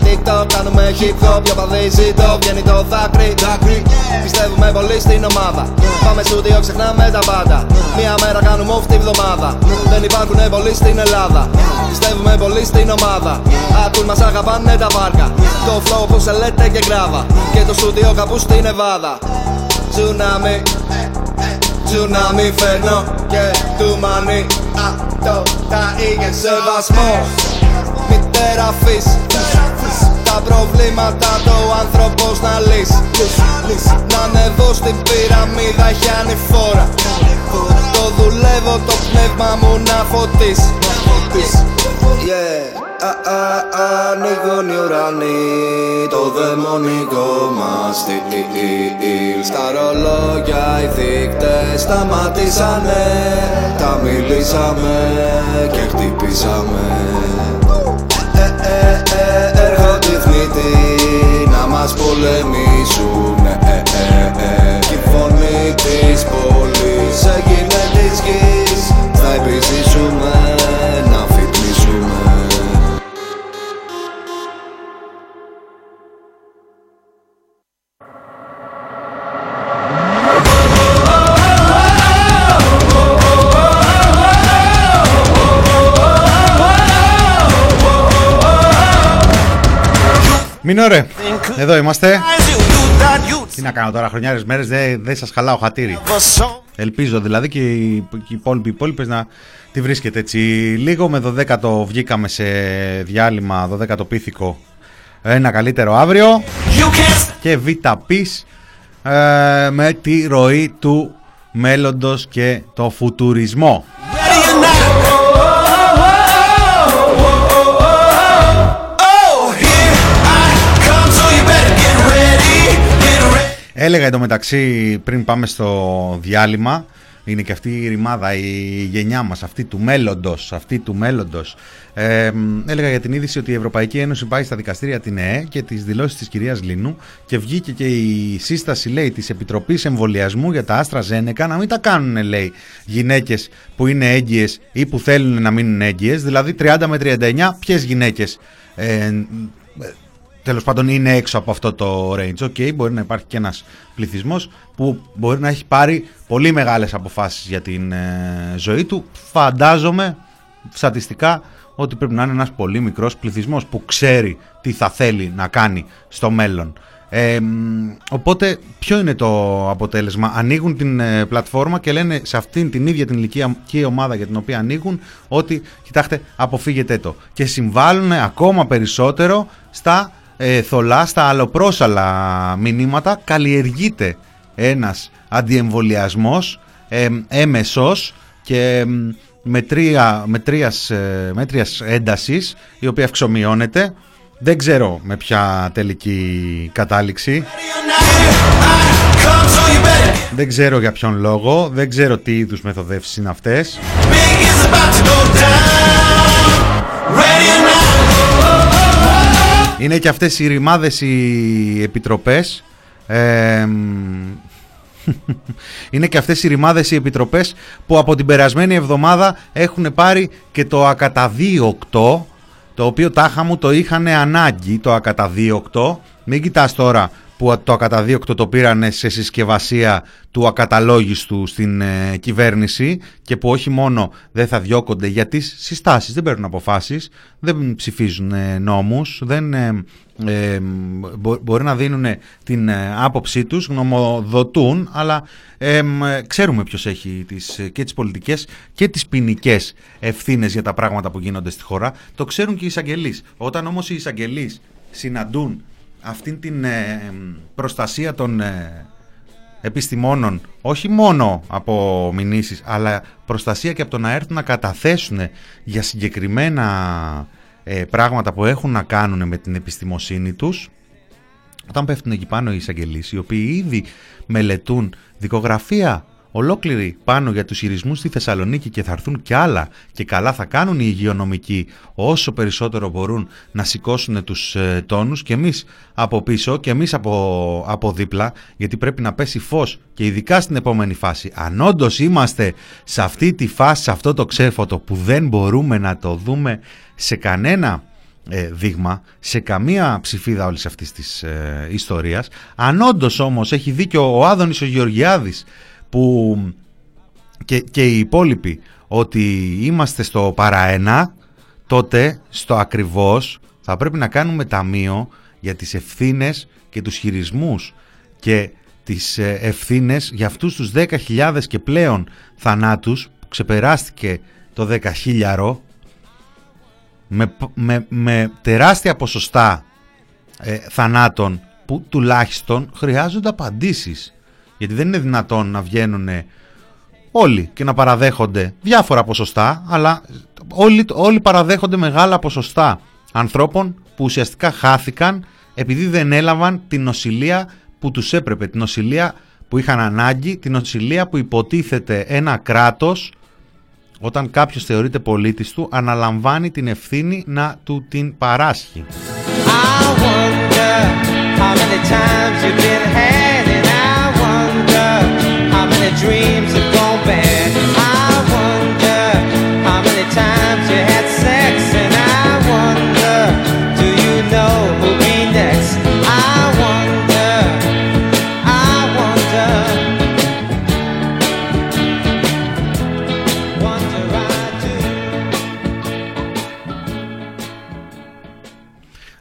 TikTok, κάνουμε hip hop Για παδί ζήτω, βγαίνει το δάκρυ. Πιστεύουμε πολύ στην ομάδα. Πάμε στούντιο, ξεχνάμε τα πάντα. Μία μέρα κάνουμε off τη βδομάδα. Δεν υπάρχουν πολλοί στην Ελλάδα. Πιστεύουμε πολύ στην ομάδα. Ακούν μας αγαπάνε τα βάρκα. Το flow που σε λέτε και γκράβα Και το στούντιο κάπου στην Εβάδα Tsunami Tsunami φέρνω και του μανί Αυτό τα είχε σεβασμός Μητέρα φύς Τα προβλήματα το άνθρωπος να λύσει Να ανεβώ στην πυραμίδα έχει ανηφόρα Το δουλεύω το πνεύμα μου να φωτίσει Yeah. Α, α, ανοίγουν οι ουρανοί το δαιμονικό μας στυλ Στα ρολόγια οι δείκτες σταματήσανε Τα μιλήσαμε και χτυπήσαμε. Ε, ε, ε, Έρχονται οι θνητοί να μας πολεμήσουν ε, ε, ε, ε. Κι η φωνή της πόλης έγινε της γης
Μην ωραία. Εδώ είμαστε. Τι να κάνω τώρα, χρονιάρες μέρες δεν δε σας χαλάω χατήρι. Ελπίζω δηλαδή και οι, οι υπόλοιποι υπόλοιπες να τη βρίσκετε έτσι. Λίγο με 12ο βγήκαμε σε διάλειμμα, 12ο πίθηκο. Ένα καλύτερο αύριο. Και β' ε, με τη ροή του μέλλοντος και το φουτουρισμό. Έλεγα εντωμεταξύ πριν πάμε στο διάλειμμα είναι και αυτή η ρημάδα, η γενιά μας, αυτή του μέλλοντος, αυτή του μέλλοντος. Ε, έλεγα για την είδηση ότι η Ευρωπαϊκή Ένωση πάει στα δικαστήρια την ΕΕ και τις δηλώσεις της κυρίας Λίνου και βγήκε και η σύσταση, λέει, της Επιτροπής Εμβολιασμού για τα Άστρα Ζένεκα να μην τα κάνουν, λέει, γυναίκες που είναι έγκυες ή που θέλουν να μείνουν έγκυες, δηλαδή 30 με 39, ποιες γυναίκες ε, τέλος πάντων είναι έξω από αυτό το range. OK, μπορεί να υπάρχει και ένας πληθυσμός που μπορεί να έχει πάρει πολύ μεγάλες αποφάσεις για την ε, ζωή του. Φαντάζομαι στατιστικά ότι πρέπει να είναι ένας πολύ μικρός πληθυσμός που ξέρει τι θα θέλει να κάνει στο μέλλον. Ε, οπότε ποιο είναι το αποτέλεσμα; Ανοίγουν την ε, πλατφόρμα και λένε σε αυτήν την ίδια την ηλικιακή ομάδα για την οποία ανοίγουν ότι κοιτάξτε αποφύγετε το και συμβάλλουν ακόμα περισσότερο στα ε, θολά, στα αλλοπρόσαλα μηνύματα καλλιεργείται ένας αντιεμβολιασμός ε, έμεσος και μετρία, μετρίας, ε, μέτριας έντασης η οποία αυξομοιώνεται. Δεν ξέρω με ποια τελική κατάληξη. Δεν ξέρω για ποιον λόγο δεν ξέρω τι είδους μεθοδεύσεις είναι αυτές είναι και αυτές οι ρημάδες οι επιτροπές είναι και αυτές οι ρημάδες οι επιτροπές που από την περασμένη εβδομάδα έχουν πάρει και το ακαταδίωκτο το οποίο τάχα μου το είχαν ανάγκη το ακαταδίωκτο. Μην κοιτάς τώρα που το ακαταδίωκτο το πήραν σε συσκευασία του ακαταλόγιστου στην ε, κυβέρνηση και που όχι μόνο δεν θα διώκονται για τις συστάσεις, δεν παίρνουν αποφάσεις, δεν ψηφίζουν ε, νόμους, δεν ε, μπορεί να δίνουν την άποψή τους, γνωμοδοτούν, αλλά ξέρουμε ποιος έχει τις, και τις πολιτικές και τις ποινικές ευθύνες για τα πράγματα που γίνονται στη χώρα. Το ξέρουν και οι εισαγγελείς. Όταν όμως οι εισαγγελείς συναντούν αυτήν την ε, προστασία των ε, επιστημόνων όχι μόνο από μηνύσεις αλλά προστασία και από το να έρθουν να καταθέσουν για συγκεκριμένα ε, πράγματα που έχουν να κάνουν με την επιστημοσύνη τους. Όταν πέφτουν εκεί πάνω οι εισαγγελείς οι οποίοι ήδη μελετούν δικογραφία ολόκληρη πάνω για τους χειρισμούς στη Θεσσαλονίκη και θα έρθουν κι άλλα και καλά θα κάνουν οι υγειονομικοί όσο περισσότερο μπορούν να σηκώσουν τους ε, τόνους και εμείς από πίσω και εμείς από, από δίπλα γιατί πρέπει να πέσει φως και ειδικά στην επόμενη φάση. Αν όντως είμαστε σε αυτή τη φάση, σε αυτό το ξέφωτο που δεν μπορούμε να το δούμε σε κανένα ε, δείγμα, σε καμία ψηφίδα όλης αυτής της ε, ιστορίας αν όντως όμως έχει δίκιο ο Άδωνης ο Γεωργιάδης που και, και οι υπόλοιποι ότι είμαστε στο παραένα τότε στο ακριβώς θα πρέπει να κάνουμε ταμείο για τις ευθύνες και τους χειρισμούς και τις ε, ευθύνες για αυτούς τους 10.000 και πλέον θανάτους που ξεπεράστηκε το 10.000 με, με, με τεράστια ποσοστά ε, θανάτων που τουλάχιστον χρειάζονται απαντήσεις γιατί δεν είναι δυνατόν να βγαίνουν όλοι και να παραδέχονται διάφορα ποσοστά, αλλά όλοι, όλοι παραδέχονται μεγάλα ποσοστά ανθρώπων που ουσιαστικά χάθηκαν επειδή δεν έλαβαν την νοσηλεία που τους έπρεπε, την νοσηλεία που είχαν ανάγκη, την νοσηλεία που υποτίθεται ένα κράτος όταν κάποιος θεωρείται πολίτης του αναλαμβάνει την ευθύνη να του την παράσχει. dreams have gone bad. I wonder how many times you had sex, and I wonder, do you know who'll be next? I wonder, I wonder, wonder I do.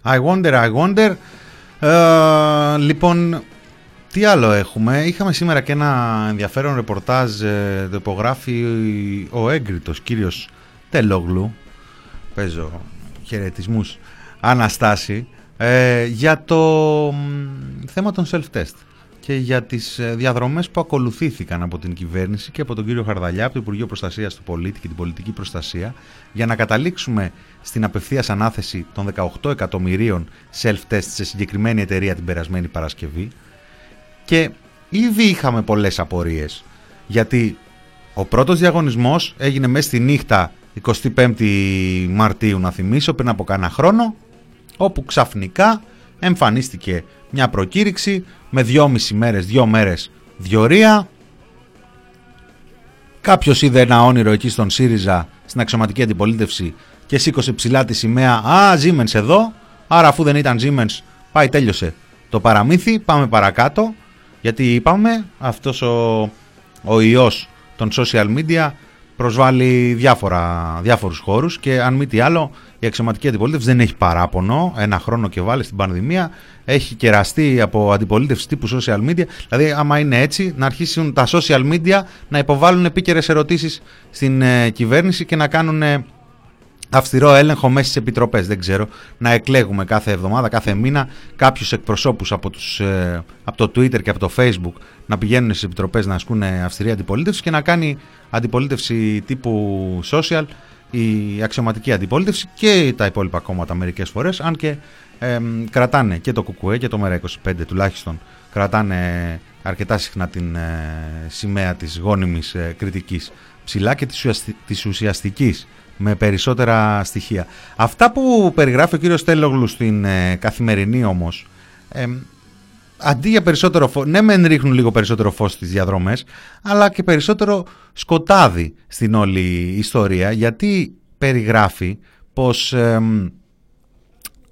I wonder, I wonder. Ε, λοιπόν, τι άλλο έχουμε; Είχαμε σήμερα και ένα ενδιαφέρον ρεπορτάζ. Ε, το υπογράφει ο έγκριτος κύριος Τελόγλου. Παίζω χαιρετισμούς Αναστάση. Ε, για το θέμα των self-test και για τις ε, διαδρομές που ακολουθήθηκαν από την κυβέρνηση και από τον κύριο Χαρδαλιά, από το Υπουργείο Προστασίας του Πολίτη και την Πολιτική Προστασία για να καταλήξουμε στην απευθείας ανάθεση των 18 εκατομμυρίων self-test σε συγκεκριμένη εταιρεία την περασμένη Παρασκευή και ήδη είχαμε πολλές απορίες. Γιατί ο πρώτος διαγωνισμός έγινε μέσα στη νύχτα 25 Μαρτίου να θυμίσω πριν από κάνα χρόνο όπου ξαφνικά εμφανίστηκε μια προκήρυξη με δυόμιση μέρες, δυο μέρες διορία. Κάποιος είδε ένα όνειρο εκεί στον ΣΥΡΙΖΑ στην αξιωματική αντιπολίτευση και σήκωσε ψηλά τη σημαία «Α, Siemens εδώ», άρα αφού δεν ήταν Siemens πάει τέλειωσε το παραμύθι, πάμε παρακάτω γιατί είπαμε αυτός ο, ο ιός των social media προσβάλλει διάφορα, διάφορους χώρους και αν μη τι άλλο η αξιωματική αντιπολίτευση δεν έχει παράπονο. Ένα χρόνο και βάλει στην πανδημία. Έχει κεραστεί από αντιπολίτευση τύπου social media. Δηλαδή άμα είναι έτσι να αρχίσουν τα social media να υποβάλουν επίκαιρες ερωτήσεις στην ε, κυβέρνηση και να κάνουν ε, αυστηρό έλεγχο μέσα στις επιτροπές. Δεν ξέρω. Να εκλέγουμε κάθε εβδομάδα, κάθε μήνα κάποιους εκπροσώπους από, ε, από το Twitter και από το Facebook να πηγαίνουν στις επιτροπές να ασκούν αυστηρή αντιπολίτευση και να κάνει αντιπολίτευση τύπου social η αξιωματική αντιπολίτευση και τα υπόλοιπα κόμματα μερικές φορές αν και κρατάνε και το ΚΚΕ και το ΜΕΡΑ25 τουλάχιστον κρατάνε αρκετά συχνά την ε, σημαία της γόνιμης ε, κριτικής ψηλά και της, ουσιαστική της ουσιαστικής με περισσότερα στοιχεία. Αυτά που περιγράφει ο κύριος Τέλογλου στην ε, καθημερινή όμως, ε, αντί για περισσότερο φως, ναι μεν ρίχνουν λίγο περισσότερο φως στις διαδρομές, αλλά και περισσότερο σκοτάδι στην όλη ιστορία, γιατί περιγράφει πως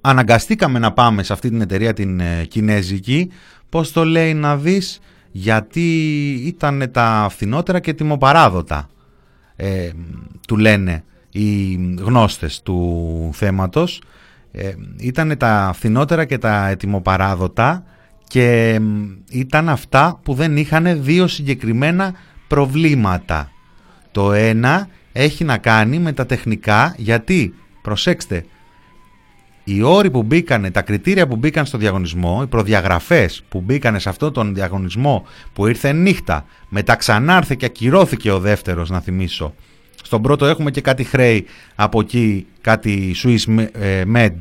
αναγκαστήκαμε να πάμε σε αυτή την εταιρεία την ε, κινέζικη, πως το λέει να δεις, γιατί ήταν τα φθηνότερα και τιμοπαράδοτα, ε, του λένε οι γνώστες του θέματος ε, ήταν τα φθηνότερα και τα ετοιμοπαράδοτα και ήταν αυτά που δεν είχαν δύο συγκεκριμένα προβλήματα. Το ένα έχει να κάνει με τα τεχνικά γιατί, προσέξτε, οι όροι που μπήκανε, τα κριτήρια που μπήκαν στο διαγωνισμό, οι προδιαγραφές που μπήκανε σε αυτόν τον διαγωνισμό που ήρθε νύχτα, μετά ξανάρθε και ακυρώθηκε ο δεύτερος να θυμίσω στον πρώτο έχουμε και κάτι χρέη από εκεί, κάτι Swiss ε, Med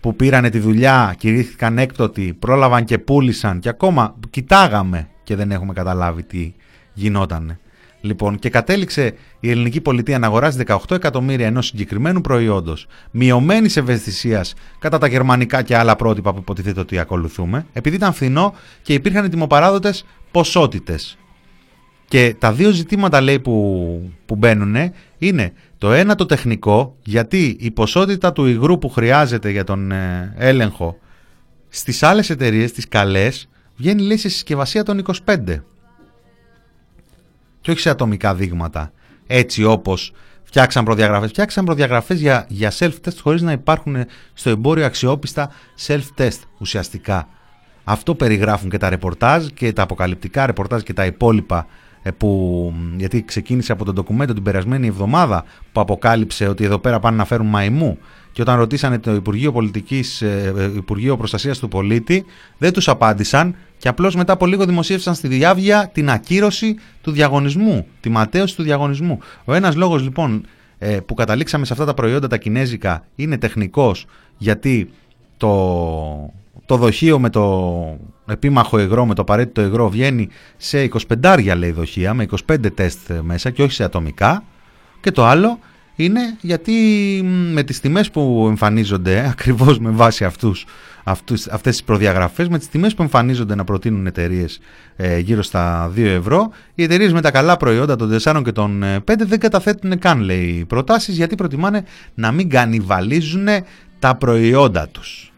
που πήρανε τη δουλειά, κηρύχθηκαν έκτοτη, πρόλαβαν και πούλησαν και ακόμα κοιτάγαμε και δεν έχουμε καταλάβει τι γινότανε. Λοιπόν, και κατέληξε η ελληνική πολιτεία να αγοράσει 18 εκατομμύρια ενός συγκεκριμένου προϊόντος μειωμένης ευαισθησίας κατά τα γερμανικά και άλλα πρότυπα που υποτίθεται ότι ακολουθούμε, επειδή ήταν φθηνό και υπήρχαν ετοιμοπαράδοτες ποσότητες. Και τα δύο ζητήματα λέει που, που μπαίνουν είναι το ένα το τεχνικό, γιατί η ποσότητα του υγρού που χρειάζεται για τον ε, έλεγχο στις άλλες εταιρείες, τις καλές, βγαίνει λέει σε συσκευασία των 25. Και όχι σε ατομικά δείγματα. Έτσι όπως φτιάξαν προδιαγραφές. Φτιάξαν προδιαγραφές για, για self-test χωρίς να υπάρχουν στο εμπόριο αξιόπιστα self-test ουσιαστικά. Αυτό περιγράφουν και τα ρεπορτάζ και τα αποκαλυπτικά ρεπορτάζ και τα υπόλοιπα ε, που, γιατί ξεκίνησε από το ντοκουμέντο την περασμένη εβδομάδα που αποκάλυψε ότι εδώ πέρα πάνε να φέρουν μαϊμού και όταν ρωτήσανε το Υπουργείο, Πολιτικής, ε, ε, Υπουργείο Προστασίας του Πολίτη δεν τους απάντησαν και απλώς μετά από λίγο δημοσίευσαν στη διάβια την ακύρωση του διαγωνισμού, τη ματέωση του διαγωνισμού. Ο ένας λόγος λοιπόν που καταλήξαμε σε αυτά τα προϊόντα τα κινέζικα είναι τεχνικός γιατί το το δοχείο με το επίμαχο υγρό, με το απαραίτητο υγρό βγαίνει σε 25 λέει δοχεία, με 25 τεστ μέσα και όχι σε ατομικά. Και το άλλο είναι γιατί με τις τιμές που εμφανίζονται ακριβώς με βάση αυτούς, αυτούς, αυτές τις προδιαγραφές με τις τιμές που εμφανίζονται να προτείνουν εταιρείες ε, γύρω στα 2 ευρώ οι εταιρείες με τα καλά προϊόντα των 4 και των 5 ε, δεν καταθέτουν καν λέει προτάσεις γιατί προτιμάνε να μην κανιβαλίζουν τα προϊόντα τους.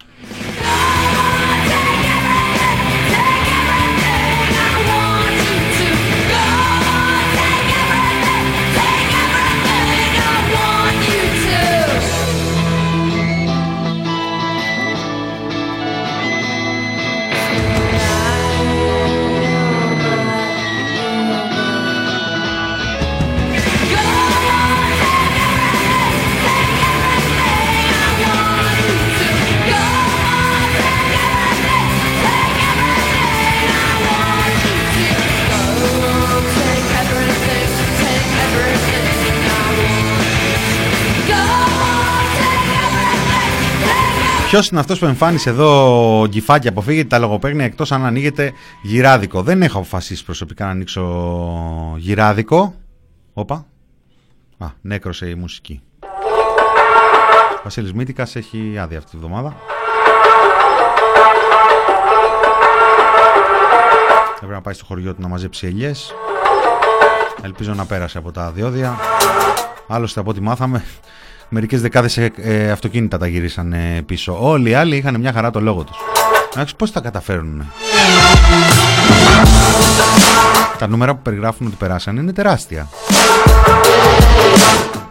Ποιος είναι αυτός που εμφάνισε εδώ γκυφάκι, αποφύγετε τα λογοπαίγνια εκτός αν ανοίγετε γυράδικο; Δεν έχω αποφασίσει προσωπικά να ανοίξω γυράδικο. Όπα. Α, νέκρωσε η μουσική. Ο Βασίλης Μήτικας έχει άδεια αυτή τη βδομάδα. Έπρεπε να πάει στο χωριό του να μαζέψει ελιές. Ελπίζω να πέρασε από τα διόδια. Άλλωστε από ό,τι μάθαμε μερικές δεκάδες ε, ε, αυτοκίνητα τα γυρίσαν πίσω. Όλοι οι άλλοι είχαν μια χαρά το λόγο τους. Να πώς τα καταφέρουν. Τα νούμερα που περιγράφουν ότι περάσαν είναι τεράστια.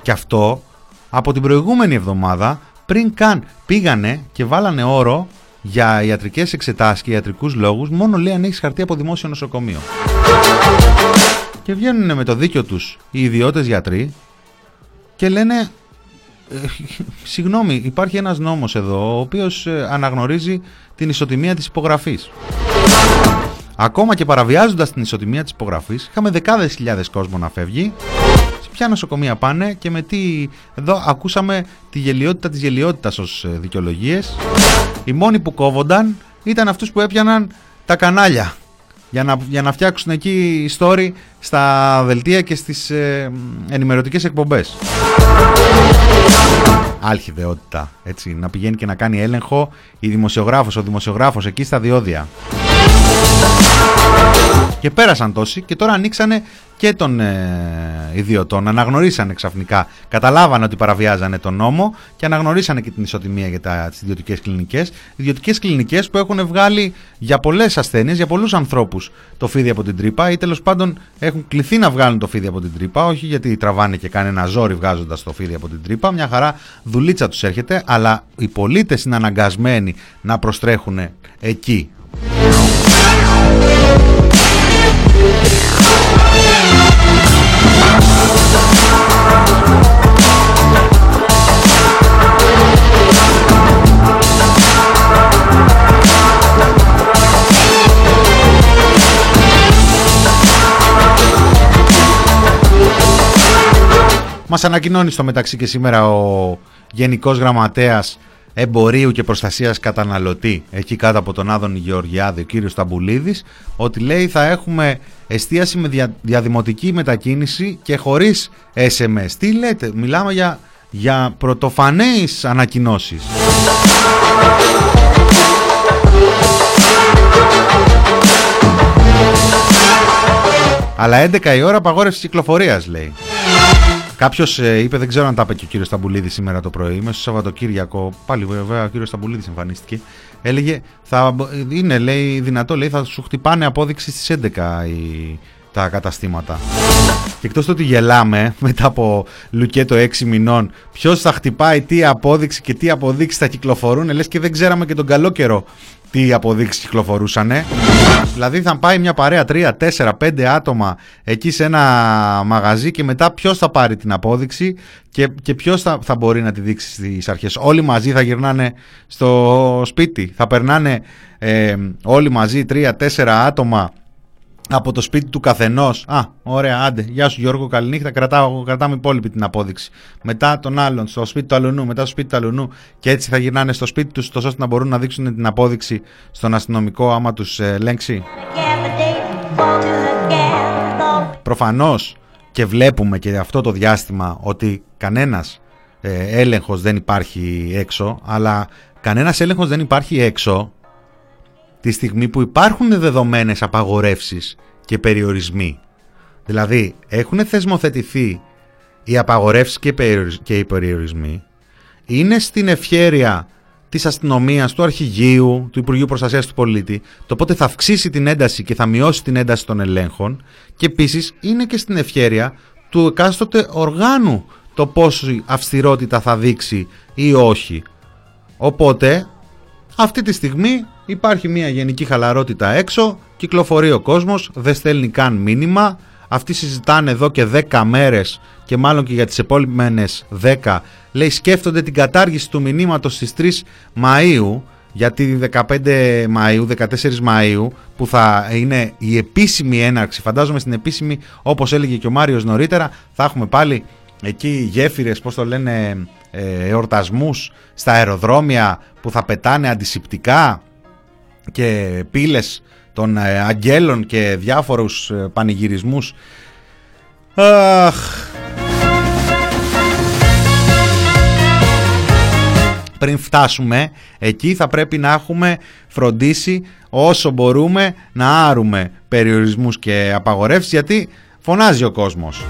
Και αυτό από την προηγούμενη εβδομάδα πριν καν πήγανε και βάλανε όρο για ιατρικές εξετάσεις και ιατρικούς λόγους μόνο λέει αν έχεις χαρτί από δημόσιο νοσοκομείο. Και βγαίνουν με το δίκιο τους οι ιδιώτες γιατροί και λένε ε, συγγνώμη, υπάρχει ένας νόμος εδώ ο οποίος ε, αναγνωρίζει την ισοτιμία της υπογραφής. Ακόμα και παραβιάζοντας την ισοτιμία της υπογραφής, είχαμε δεκάδες χιλιάδες κόσμο να φεύγει. Σε ποια νοσοκομεία πάνε και με τι... Εδώ ακούσαμε τη γελιότητα της γελιότητας ως ε, δικαιολογίες. Οι μόνοι που κόβονταν ήταν αυτούς που έπιαναν τα κανάλια για να, για να φτιάξουν εκεί story στα δελτία και στις ε, ενημερωτικές εκπομπές. Άλχη δεότητα, έτσι, να πηγαίνει και να κάνει έλεγχο η δημοσιογράφος, ο δημοσιογράφος εκεί στα διόδια. Και πέρασαν τόσοι και τώρα ανοίξανε και των ε, ιδιωτών. Αναγνωρίσανε ξαφνικά, καταλάβανε ότι παραβιάζανε τον νόμο και αναγνωρίσανε και την ισοτιμία για τις ιδιωτικές κλινικές. Ιδιωτικές κλινικές που έχουν βγάλει για πολλές ασθένειες, για πολλούς ανθρώπους το φίδι από την τρύπα ή τέλος πάντων έχουν κληθεί να βγάλουν το φίδι από την τρύπα. Όχι γιατί τραβάνε και κάνει ένα ζόρι βγάζοντας το φίδι από την τρύπα. Μια χαρά δουλίτσα τους έρχεται, αλλά οι πολίτες είναι αναγκασμένοι να προστρέχουν εκεί. Μας ανακοινώνει στο μεταξύ και σήμερα ο Γενικός Γραμματέας Εμπορίου και Προστασίας Καταναλωτή εκεί κάτω από τον Άδων Γεωργιάδη, ο κύριος Ταμπουλίδης ότι λέει θα έχουμε εστίαση με διαδημοτική μετακίνηση και χωρίς SMS. Τι λέτε, μιλάμε για, για πρωτοφανείς ανακοινώσεις. Αλλά 11 η ώρα απαγόρευσης κυκλοφορίας λέει. Κάποιος ε, είπε, δεν ξέρω αν τα είπε και ο κύριος Σταμπουλίδης σήμερα το πρωί, μέσα στο Σαββατοκύριακο. Πάλι βέβαια ο κύριος Σταμπουλίδης εμφανίστηκε. Έλεγε, θα, είναι λέει, δυνατό, λέει, θα σου χτυπάνε απόδειξη στις 11 οι, τα καταστήματα. Και εκτός ότι γελάμε μετά από λουκέτο 6 μηνών, ποιος θα χτυπάει τι απόδειξη και τι αποδείξει θα κυκλοφορούν, λες και δεν ξέραμε και τον καλό καιρό τι αποδείξεις κυκλοφορούσαν. Δηλαδή θα πάει μια παρέα 3, 4, 5 άτομα εκεί σε ένα μαγαζί και μετά ποιος θα πάρει την απόδειξη και, και ποιος θα, θα μπορεί να τη δείξει στις αρχές. Όλοι μαζί θα γυρνάνε στο σπίτι. Θα περνάνε ε, όλοι μαζί 3, 4 άτομα από το σπίτι του καθενός. Α, ωραία, άντε. Γεια σου Γιώργο, καληνύχτα. Κρατάω, κρατάμε υπόλοιπη την απόδειξη. Μετά τον άλλον, στο σπίτι του αλουνού, μετά στο σπίτι του αλουνού. Και έτσι θα γυρνάνε στο σπίτι τους, τόσο ώστε να μπορούν να δείξουν την απόδειξη στον αστυνομικό άμα τους ε, ελέγξει. Προφανώς και βλέπουμε και αυτό το διάστημα ότι κανένας ε, έλεγχος δεν υπάρχει έξω, αλλά κανένας έλεγχος δεν υπάρχει έξω τη στιγμή που υπάρχουν δεδομένες απαγορεύσεις και περιορισμοί. Δηλαδή έχουν θεσμοθετηθεί οι απαγορεύσεις και οι περιορισμοί, είναι στην ευχέρεια της αστυνομίας, του αρχηγείου, του Υπουργείου Προστασίας του Πολίτη, το πότε θα αυξήσει την ένταση και θα μειώσει την ένταση των ελέγχων και επίσης είναι και στην ευχέρεια του εκάστοτε οργάνου το πόσο αυστηρότητα θα δείξει ή όχι. Οπότε αυτή τη στιγμή υπάρχει μια γενική χαλαρότητα έξω, κυκλοφορεί ο κόσμος, δεν στέλνει καν μήνυμα, αυτοί συζητάνε εδώ και 10 μέρες και μάλλον και για τις επόμενες 10 λέει σκέφτονται την κατάργηση του μηνύματος στις 3 Μαΐου γιατί 15 Μαΐου, 14 Μαΐου που θα είναι η επίσημη έναρξη, φαντάζομαι στην επίσημη όπως έλεγε και ο Μάριος νωρίτερα θα έχουμε πάλι εκεί γέφυρες, πώς το λένε, ε, εορτασμούς στα αεροδρόμια που θα πετάνε αντισηπτικά και πύλες των ε, αγγέλων και διάφορους ε, πανηγυρισμούς. Αχ. Πριν φτάσουμε εκεί θα πρέπει να έχουμε φροντίσει όσο μπορούμε να άρουμε περιορισμούς και απαγορεύσεις γιατί φωνάζει ο κόσμος.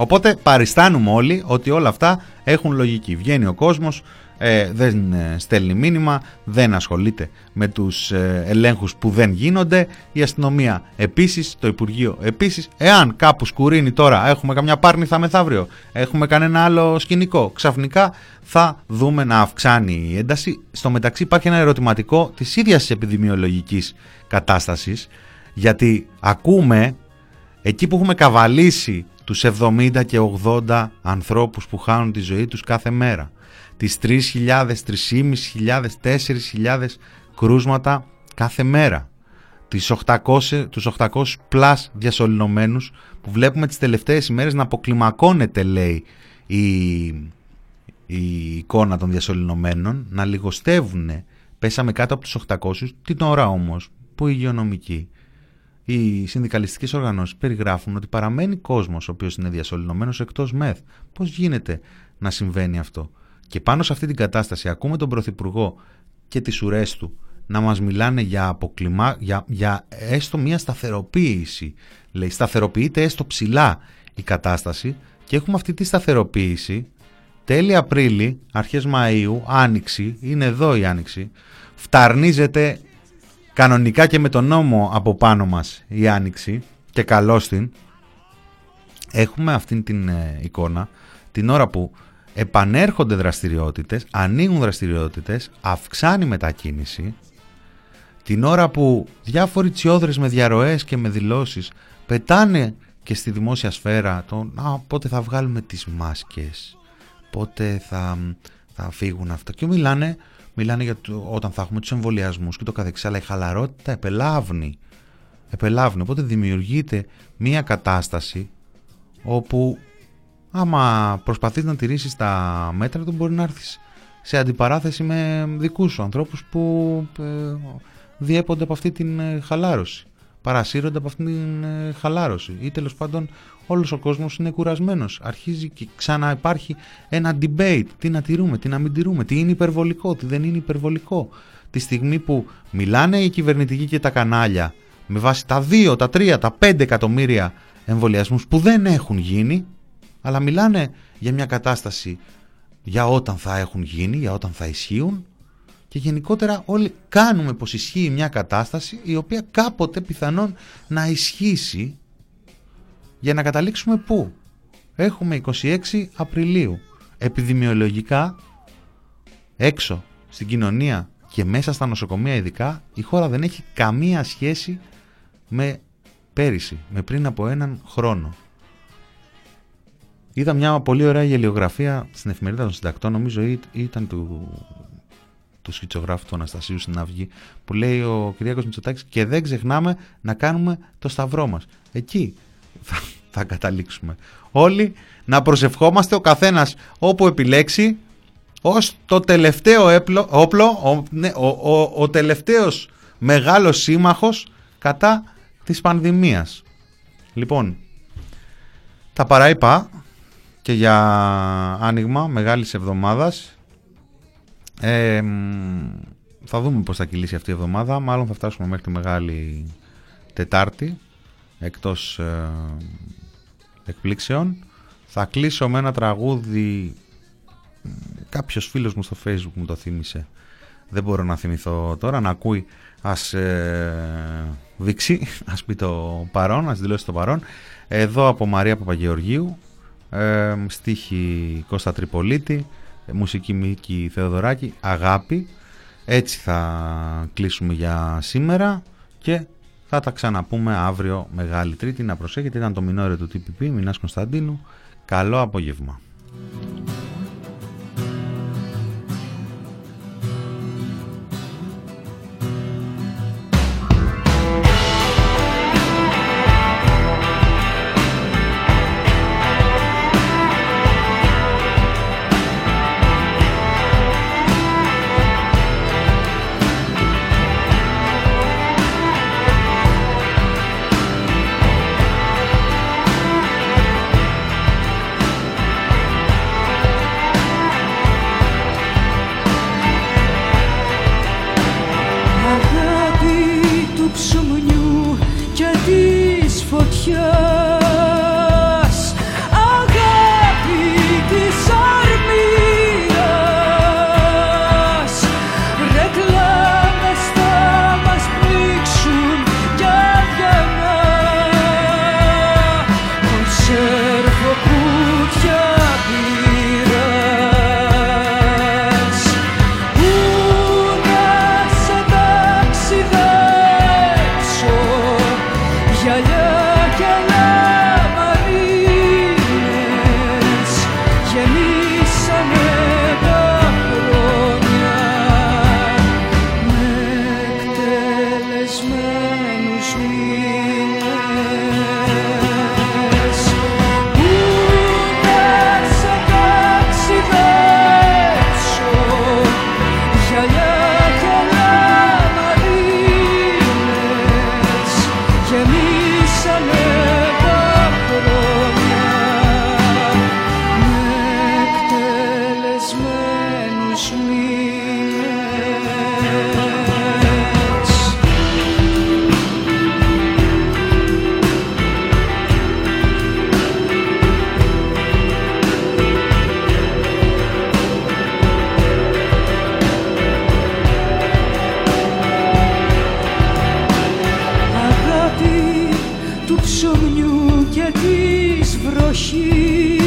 Οπότε παριστάνουμε όλοι ότι όλα αυτά έχουν λογική. Βγαίνει ο κόσμος, ε, δεν ε, στέλνει μήνυμα, δεν ασχολείται με τους ε, ελέγχους που δεν γίνονται. Η αστυνομία επίσης, το Υπουργείο επίσης. Εάν κάπου σκουρίνει τώρα, έχουμε καμιά πάρνηθα μεθαύριο, έχουμε κανένα άλλο σκηνικό, ξαφνικά θα δούμε να αυξάνει η ένταση. Στο μεταξύ υπάρχει ένα ερωτηματικό της ίδιας της επιδημιολογικής κατάστασης, γιατί ακούμε εκεί που έχουμε καβαλήσει τους 70 και 80 ανθρώπους που χάνουν τη ζωή τους κάθε μέρα τις 3.000, 3.500, 4.000 κρούσματα κάθε μέρα. Τις 800, τους 800 πλάς διασωληνωμένους που βλέπουμε τις τελευταίες ημέρες να αποκλιμακώνεται λέει η, η εικόνα των διασωληνωμένων, να λιγοστεύουν. Πέσαμε κάτω από τους 800, την ώρα όμως που οι υγειονομικοί, οι συνδικαλιστικές οργανώσεις περιγράφουν ότι παραμένει κόσμος ο οποίος είναι διασωληνωμένος εκτός μεθ. Πώς γίνεται να συμβαίνει αυτό; Και πάνω σε αυτή την κατάσταση ακούμε τον Πρωθυπουργό και τις ουρές του να μας μιλάνε για, αποκλιμά, για, για έστω μια σταθεροποίηση. Λέει, σταθεροποιείται έστω ψηλά η κατάσταση και έχουμε αυτή τη σταθεροποίηση τέλη Απρίλη, αρχές Μαΐου, Άνοιξη, είναι εδώ η Άνοιξη, φταρνίζεται κανονικά και με τον νόμο από πάνω μας η Άνοιξη και καλώς την. Έχουμε αυτή την ε, εικόνα την ώρα που επανέρχονται δραστηριότητες, ανοίγουν δραστηριότητες, αυξάνει μετακίνηση, την ώρα που διάφοροι τσιόδρες με διαρροές και με δηλώσεις πετάνε και στη δημόσια σφαίρα το «Α, πότε θα βγάλουμε τις μάσκες, πότε θα, θα φύγουν αυτά» και μιλάνε, μιλάνε για το, όταν θα έχουμε τους εμβολιασμούς και το καθεξής, αλλά η χαλαρότητα επελάβνει. Επελάβνει, οπότε δημιουργείται μία κατάσταση όπου άμα προσπαθείς να τηρήσεις τα μέτρα του μπορεί να έρθεις σε αντιπαράθεση με δικούς σου ανθρώπους που ε, διέπονται από αυτή την ε, χαλάρωση παρασύρονται από αυτή την ε, χαλάρωση ή τέλος πάντων όλος ο κόσμος είναι κουρασμένος. Αρχίζει και ξανά υπάρχει ένα debate. Τι να τηρούμε, τι να μην τηρούμε τι είναι υπερβολικό, τι δεν είναι υπερβολικό. Τη στιγμή που μιλάνε οι κυβερνητικοί και τα κανάλια με βάση τα 2, τα 3, τα 5 εκατομμύρια εμβολιασμούς που δεν έχουν γίνει αλλά μιλάνε για μια κατάσταση για όταν θα έχουν γίνει, για όταν θα ισχύουν και γενικότερα όλοι κάνουμε πως ισχύει μια κατάσταση η οποία κάποτε πιθανόν να ισχύσει για να καταλήξουμε πού; Έχουμε 26 Απριλίου. Επιδημιολογικά έξω στην κοινωνία και μέσα στα νοσοκομεία ειδικά η χώρα δεν έχει καμία σχέση με πέρυσι, με πριν από έναν χρόνο. Είδα μια πολύ ωραία γελιογραφία στην εφημερίδα των συντακτών, νομίζω ήταν του, του σχητσογράφου του Αναστασίου στην Αυγή, που λέει ο Κυριάκος Μητσοτάκης και δεν ξεχνάμε να κάνουμε το σταυρό μας. Εκεί θα, θα καταλήξουμε. Όλοι να προσευχόμαστε ο καθένας όπου επιλέξει ως το τελευταίο έπλο, όπλο, ο, ναι, ο, ο, ο τελευταίος μεγάλος σύμμαχος κατά της πανδημίας. Λοιπόν, τα παραείπα και για άνοιγμα μεγάλης εβδομάδας. Ε, θα δούμε πώς θα κυλήσει αυτή η εβδομάδα. Μάλλον θα φτάσουμε μέχρι τη Μεγάλη Τετάρτη, εκτός ε, εκπλήξεων. Θα κλείσω με ένα τραγούδι, κάποιος φίλος μου στο facebook μου το θύμισε. Δεν μπορώ να θυμηθώ τώρα, να ακούει ας ε, δείξει, ας πει το παρόν, ας δηλώσει το παρόν. Εδώ από Μαρία Παπαγεωργίου, ε, στίχη Κώστα Τριπολίτη, μουσική Μίκη Θεοδωράκη, Αγάπη. Έτσι θα κλείσουμε για σήμερα και θα τα ξαναπούμε αύριο Μεγάλη Τρίτη. Να προσέχετε, ήταν το μινόριο του TPP, Μινάς Κωνσταντίνου. Καλό απόγευμα.
ψωμιού και της βροχής.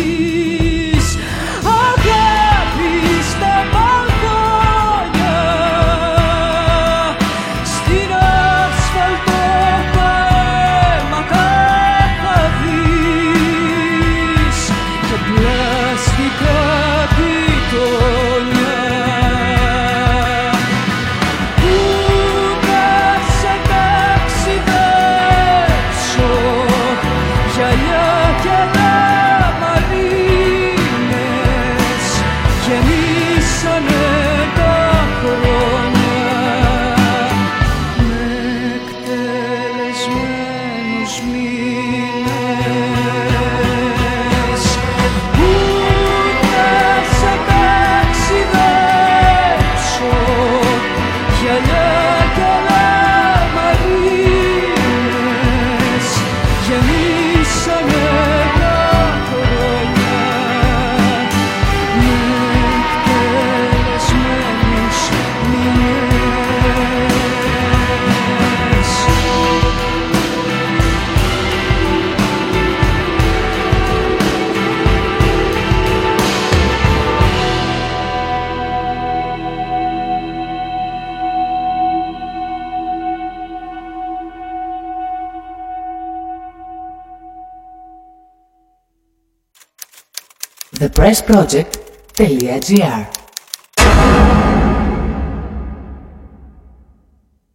expressproject.gr